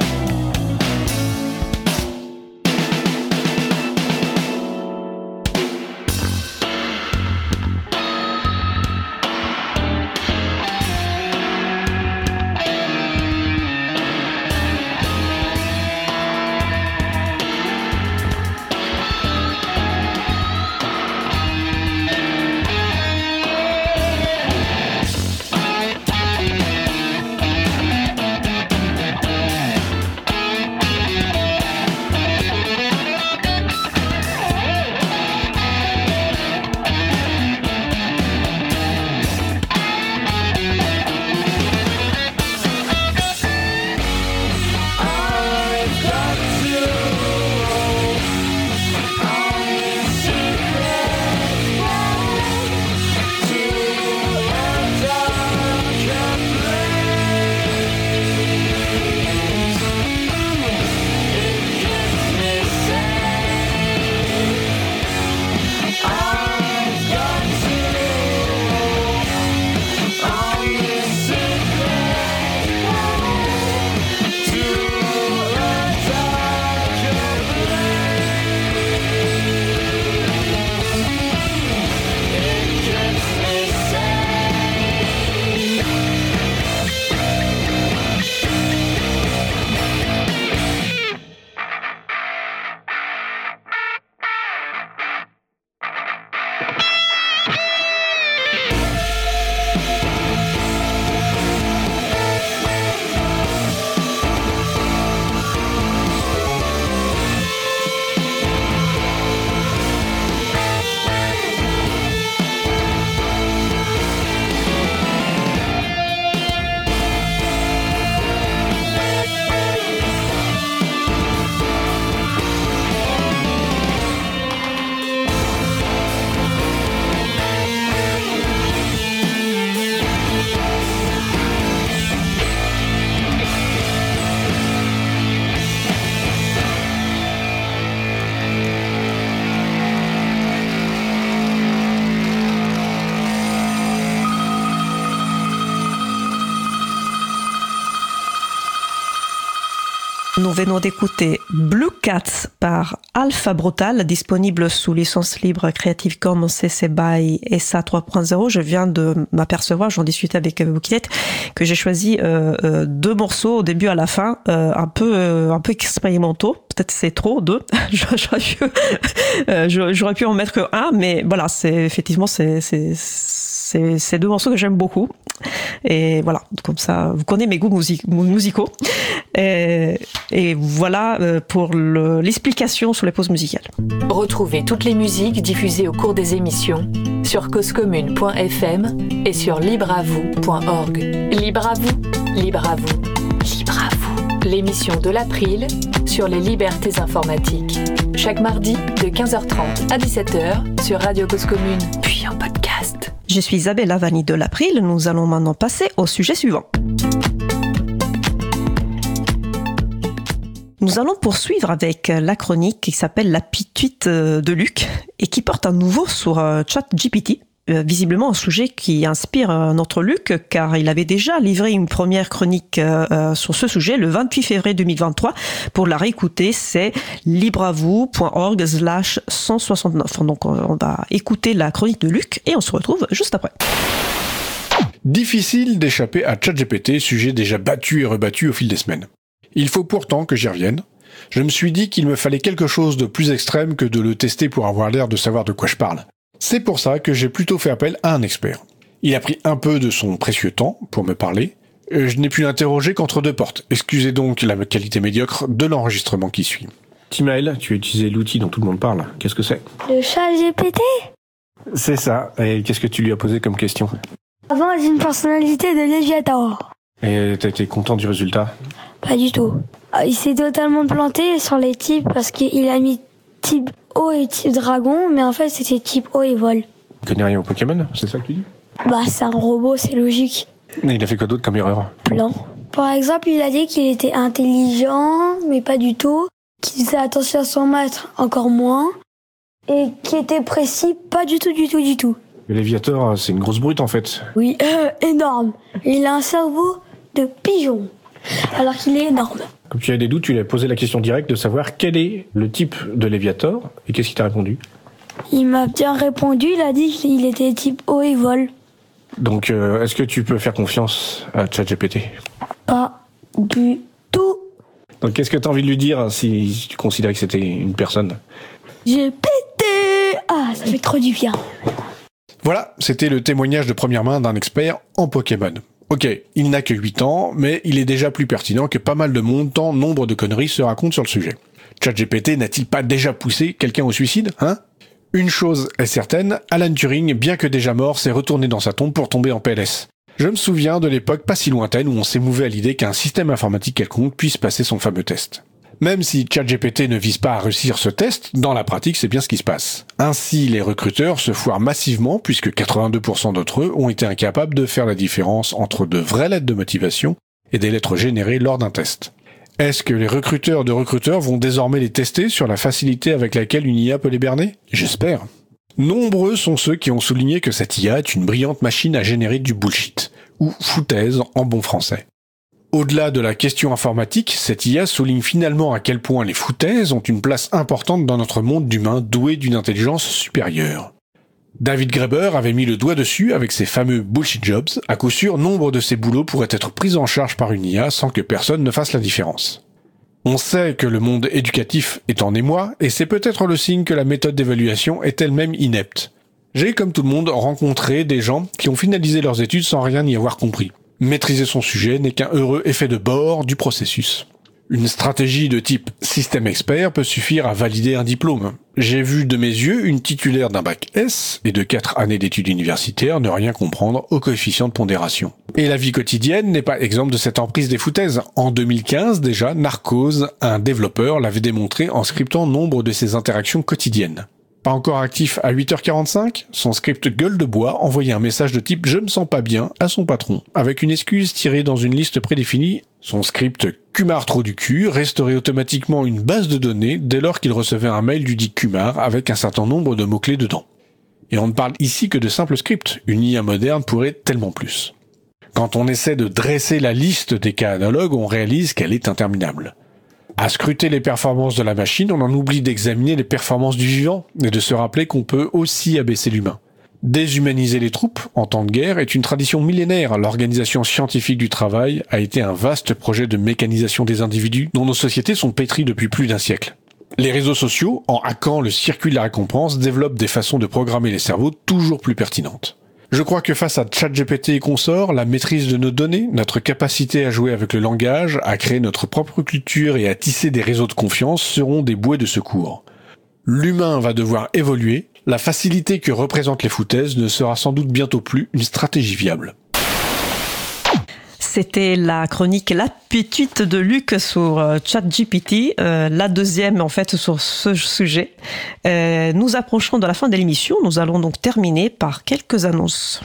Nous venons d'écouter Blue Cats par Alpha Brutal, disponible sous licence libre Creative Commons CC BY SA 3.0. Je viens de m'apercevoir, j'en discutais avec Bouquinette, que j'ai choisi euh, euh, deux morceaux au début à la fin, euh, un peu euh, un peu expérimentaux. Peut-être c'est trop deux. J'aurais pu, euh, en mettre un, mais voilà, c'est effectivement c'est c'est deux morceaux que j'aime beaucoup. Et voilà, comme ça, vous connaissez mes goûts music- musicaux. Et, voilà euh, pour le- l'explication sur les pauses musicales. Retrouvez toutes les musiques diffusées au cours des émissions sur causecommune.fm et sur libreavoue.org. Libre à vous, libre à vous, libre à vous. L'émission de l'April sur les libertés informatiques. Chaque mardi de 15h30 à 17h sur Radio Cause Commune, puis en podcast. Je suis Isabella Vanni de l'April. Nous allons maintenant passer au sujet suivant. Nous allons poursuivre avec la chronique qui s'appelle La pituite de Luc et qui porte à nouveau sur euh, ChatGPT. Euh, visiblement un sujet qui inspire notre Luc car il avait déjà livré une première chronique euh, euh, sur ce sujet le 28 février 2023. Pour la réécouter, c'est libreavoue.org slash 169. Donc on on va écouter la chronique de Luc et on se retrouve juste après. Difficile d'échapper à ChatGPT, sujet déjà battu et rebattu au fil des semaines. Il faut pourtant que j'y revienne. Je me suis dit qu'il me fallait quelque chose de plus extrême que de le tester pour avoir l'air de savoir de quoi je parle. C'est pour ça que j'ai plutôt fait appel à un expert. Il a pris un peu de son précieux temps pour me parler. Euh, Je n'ai pu l'interroger qu'entre deux portes. Excusez donc la qualité médiocre de l'enregistrement qui suit. Timaël, tu as utilisé l'outil dont tout le monde parle. Qu'est-ce que c'est? Le chat GPT C'est ça. Et qu'est-ce que tu lui as posé comme question? Avant, j'ai une personnalité de Léviator. Et t'as été content du résultat? Pas du tout. Ah, Il s'est totalement planté sur les types parce qu'il a mis type eau et type dragon, mais en fait c'était type eau et vol. Tu connais rien au Pokémon C'est ça que tu dis? Bah, c'est un robot, c'est logique. Et il a fait quoi d'autre comme erreur? Plan. Par exemple, il a dit qu'il était intelligent, mais pas du tout. Qu'il faisait attention à son maître, encore moins. Et qu'il était précis, pas du tout, du tout, du tout. Le Léviator, c'est une grosse brute en fait. Oui, énorme. Il a un cerveau de pigeon. Alors qu'il est énorme. Comme tu as des doutes, tu lui as posé la question directe de savoir quel est le type de Léviator et qu'est-ce qu'il t'a répondu. Il m'a bien répondu, il a dit qu'il était type eau et vol. Donc, euh, est-ce que tu peux faire confiance à ChatGPT? Pas du tout. Donc, qu'est-ce que tu as envie de lui dire si tu considérais que c'était une personne? J'ai pété Ah, ça fait trop du bien. Voilà, c'était le témoignage de première main d'un expert en Pokémon. Ok, il n'a que 8 ans, mais il est déjà plus pertinent que pas mal de monde tant nombre de conneries se racontent sur le sujet. ChatGPT n'a-t-il pas déjà poussé quelqu'un au suicide, hein? Une chose est certaine, Alan Turing, bien que déjà mort, s'est retourné dans sa tombe pour tomber en PLS. Je me souviens de l'époque pas si lointaine où on s'émouvait à l'idée qu'un système informatique quelconque puisse passer son fameux test. Même si ChatGPT ne vise pas à réussir ce test, dans la pratique c'est bien ce qui se passe. Ainsi, les recruteurs se foirent massivement puisque 82% d'entre eux ont été incapables de faire la différence entre de vraies lettres de motivation et des lettres générées lors d'un test. Est-ce que les recruteurs de recruteurs vont désormais les tester sur la facilité avec laquelle une IA peut les berner? J'espère. Nombreux sont ceux qui ont souligné que cette IA est une brillante machine à générer du bullshit, ou foutaise en bon français. Au-delà de la question informatique, cette IA souligne finalement à quel point les foutaises ont une place importante dans notre monde d'humains doués d'une intelligence supérieure. David Graeber avait mis le doigt dessus avec ses fameux bullshit jobs. À coup sûr, nombre de ces boulots pourraient être pris en charge par une IA sans que personne ne fasse la différence. On sait que le monde éducatif est en émoi, et c'est peut-être le signe que la méthode d'évaluation est elle-même inepte. J'ai, comme tout le monde, rencontré des gens qui ont finalisé leurs études sans rien y avoir compris. Maîtriser son sujet n'est qu'un heureux effet de bord du processus. Une stratégie de type système expert peut suffire à valider un diplôme. J'ai vu de mes yeux une titulaire d'un bac S et de 4 années d'études universitaires ne rien comprendre au coefficient de pondération. Et la vie quotidienne n'est pas exemple de cette emprise des foutaises. En 2015 déjà, Narcose, un développeur, l'avait démontré en scriptant nombre de ses interactions quotidiennes. Pas encore actif à 8h45, son script gueule de bois envoyait un message de type je me sens pas bien à son patron, avec une excuse tirée dans une liste prédéfinie. Son script Kumar trop du cul restaurait automatiquement une base de données dès lors qu'il recevait un mail du dit Kumar avec un certain nombre de mots-clés dedans. Et on ne parle ici que de simples scripts, une IA moderne pourrait tellement plus. Quand on essaie de dresser la liste des cas analogues, on réalise qu'elle est interminable. À scruter les performances de la machine, on en oublie d'examiner les performances du vivant et de se rappeler qu'on peut aussi abaisser l'humain. Déshumaniser les troupes en temps de guerre est une tradition millénaire. L'organisation scientifique du travail a été un vaste projet de mécanisation des individus dont nos sociétés sont pétries depuis plus d'un siècle. Les réseaux sociaux, en hackant le circuit de la récompense, développent des façons de programmer les cerveaux toujours plus pertinentes. Je crois que face à ChatGPT et consorts, la maîtrise de nos données, notre capacité à jouer avec le langage, à créer notre propre culture et à tisser des réseaux de confiance seront des bouées de secours. L'humain va devoir évoluer, la facilité que représentent les foutaises ne sera sans doute bientôt plus une stratégie viable. C'était la chronique L'appétite de Luc sur euh, ChatGPT, euh, la deuxième en fait sur ce sujet. Euh, nous approchons de la fin de l'émission. Nous allons donc terminer par quelques annonces.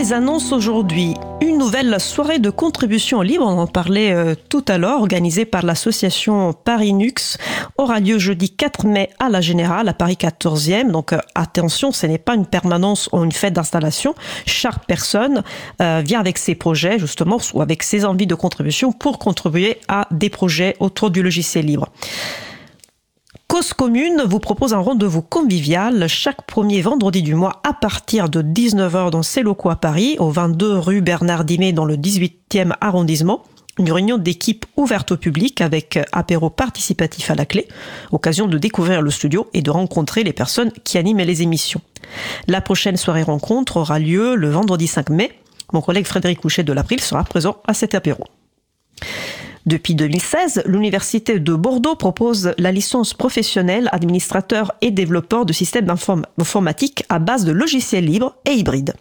Les annonces aujourd'hui, une nouvelle soirée de contribution libre, on en parlait euh, tout à l'heure, organisée par l'association Paris-Nux, aura lieu jeudi 4 mai à la Générale, à Paris 14e. Donc euh, attention, ce n'est pas une permanence ou une fête d'installation. Chaque personne euh, vient avec ses projets, justement, ou avec ses envies de contribution pour contribuer à des projets autour du logiciel libre. Cause Commune vous propose un rendez-vous convivial chaque premier vendredi du mois à partir de 19h dans ses locaux à Paris, au 22 rue Bernard Dimet dans le 18e arrondissement. Une réunion d'équipe ouverte au public avec apéro participatif à la clé, occasion de découvrir le studio et de rencontrer les personnes qui animent les émissions. La prochaine soirée rencontre aura lieu le vendredi 5 mai. Mon collègue Frédéric Couchet de l'April sera présent à cet apéro. Depuis 2016, l'Université de Bordeaux propose la licence professionnelle administrateur et développeur de systèmes informatiques à base de logiciels libres et hybrides.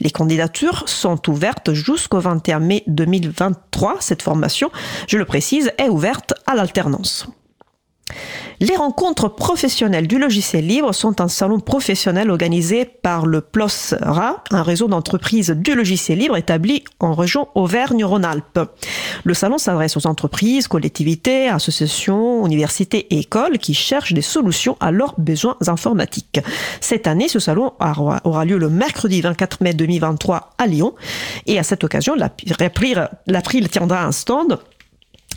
Les candidatures sont ouvertes jusqu'au 21 mai 2023. Cette formation, je le précise, est ouverte à l'alternance. Les rencontres professionnelles du logiciel libre sont un salon professionnel organisé par le PLOSRA, un réseau d'entreprises du logiciel libre établi en région Auvergne-Rhône-Alpes. Le salon s'adresse aux entreprises, collectivités, associations, universités et écoles qui cherchent des solutions à leurs besoins informatiques. Cette année, ce salon aura lieu le mercredi 24 mai 2023 à Lyon et à cette occasion, l'April tiendra un stand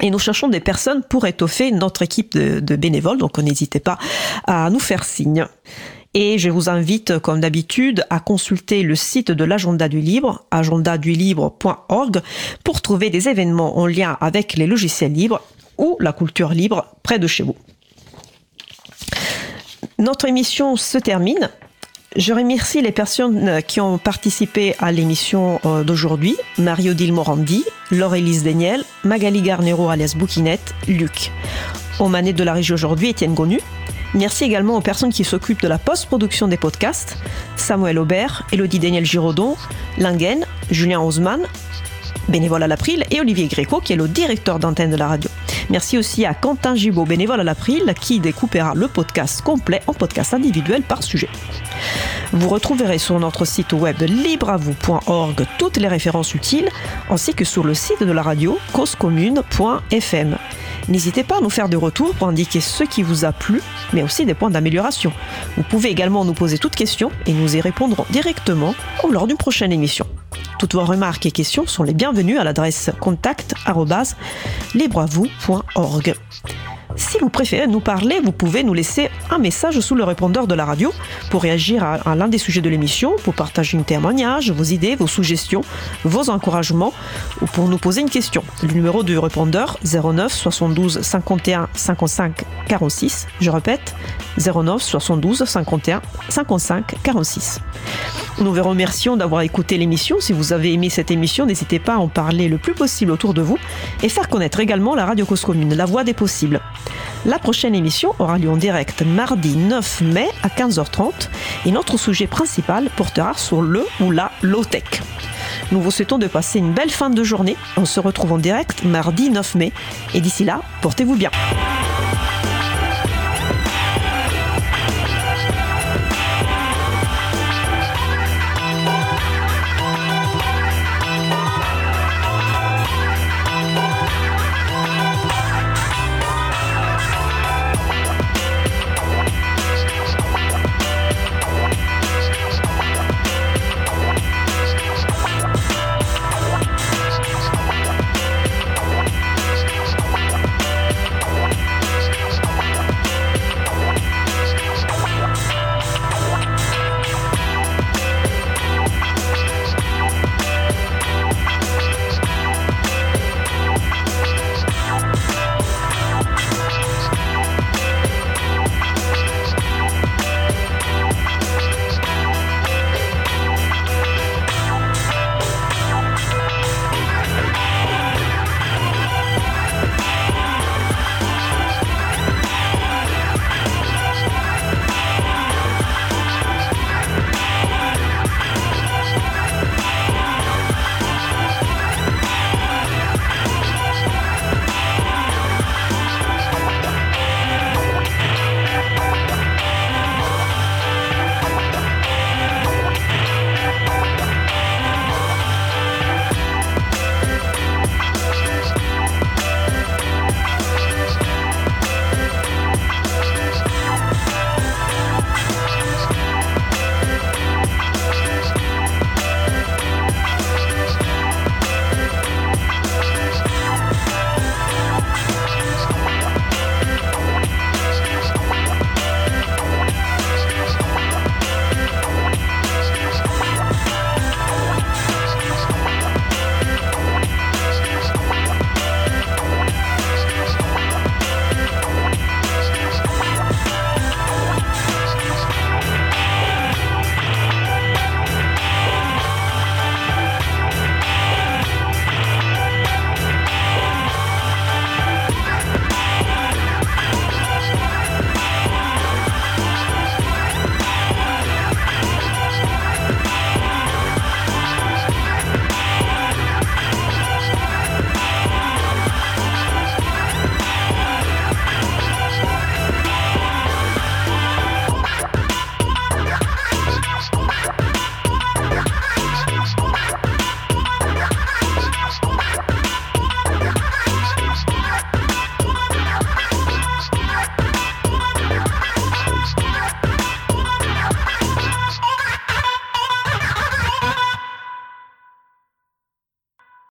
et nous cherchons des personnes pour étoffer notre équipe de, bénévoles, donc n'hésitez pas à nous faire signe. Et je vous invite, comme d'habitude, à consulter le site de l'agenda du libre, agendadulibre.org, pour trouver des événements en lien avec les logiciels libres ou la culture libre près de chez vous. Notre émission se termine. Je remercie les personnes qui ont participé à l'émission euh, d'aujourd'hui. Mario-Odile Morandi, Laure-Élise Daniel, Magali Garnero alias Bouquinette, Luc. Au manettes de la régie aujourd'hui, Étienne Gonu. Merci également aux personnes qui s'occupent de la post-production des podcasts. Samuel Aubert, Elodie Daniel Giraudon, Langen, Julien Haussmann, bénévole à l'April, et Olivier Gréco, qui est le directeur d'antenne de la radio. Merci aussi à Quentin Gibaud, bénévole à l'April, qui découpera le podcast complet en podcast individuel par sujet. Vous retrouverez sur notre site web libreavou.org toutes les références utiles, ainsi que sur le site de la radio causecommune.fm. N'hésitez pas à nous faire des retours pour indiquer ce qui vous a plu, mais aussi des points d'amélioration. Vous pouvez également nous poser toutes questions et nous y répondrons directement lors d'une prochaine émission. Toutes vos remarques et questions sont les bienvenues à l'adresse contact@libreavou.org. Si vous préférez nous parler, vous pouvez nous laisser un message sous le répondeur de la radio pour réagir à, l'un des sujets de l'émission, pour partager un témoignage, vos idées, vos suggestions, vos encouragements ou pour nous poser une question. Le numéro du répondeur 09 72 51 55 46. Je répète 09 72 51 55 46. Nous vous remercions d'avoir écouté l'émission. Si vous avez aimé cette émission, n'hésitez pas à en parler le plus possible autour de vous et faire connaître également la radio Cause Commune, la voix des possibles. La prochaine émission aura lieu en direct mardi 9 mai à 15h30 et notre sujet principal portera sur le ou la low-tech. Nous vous souhaitons de passer une belle fin de journée. On se retrouve en direct mardi 9 mai et d'ici là, portez-vous bien.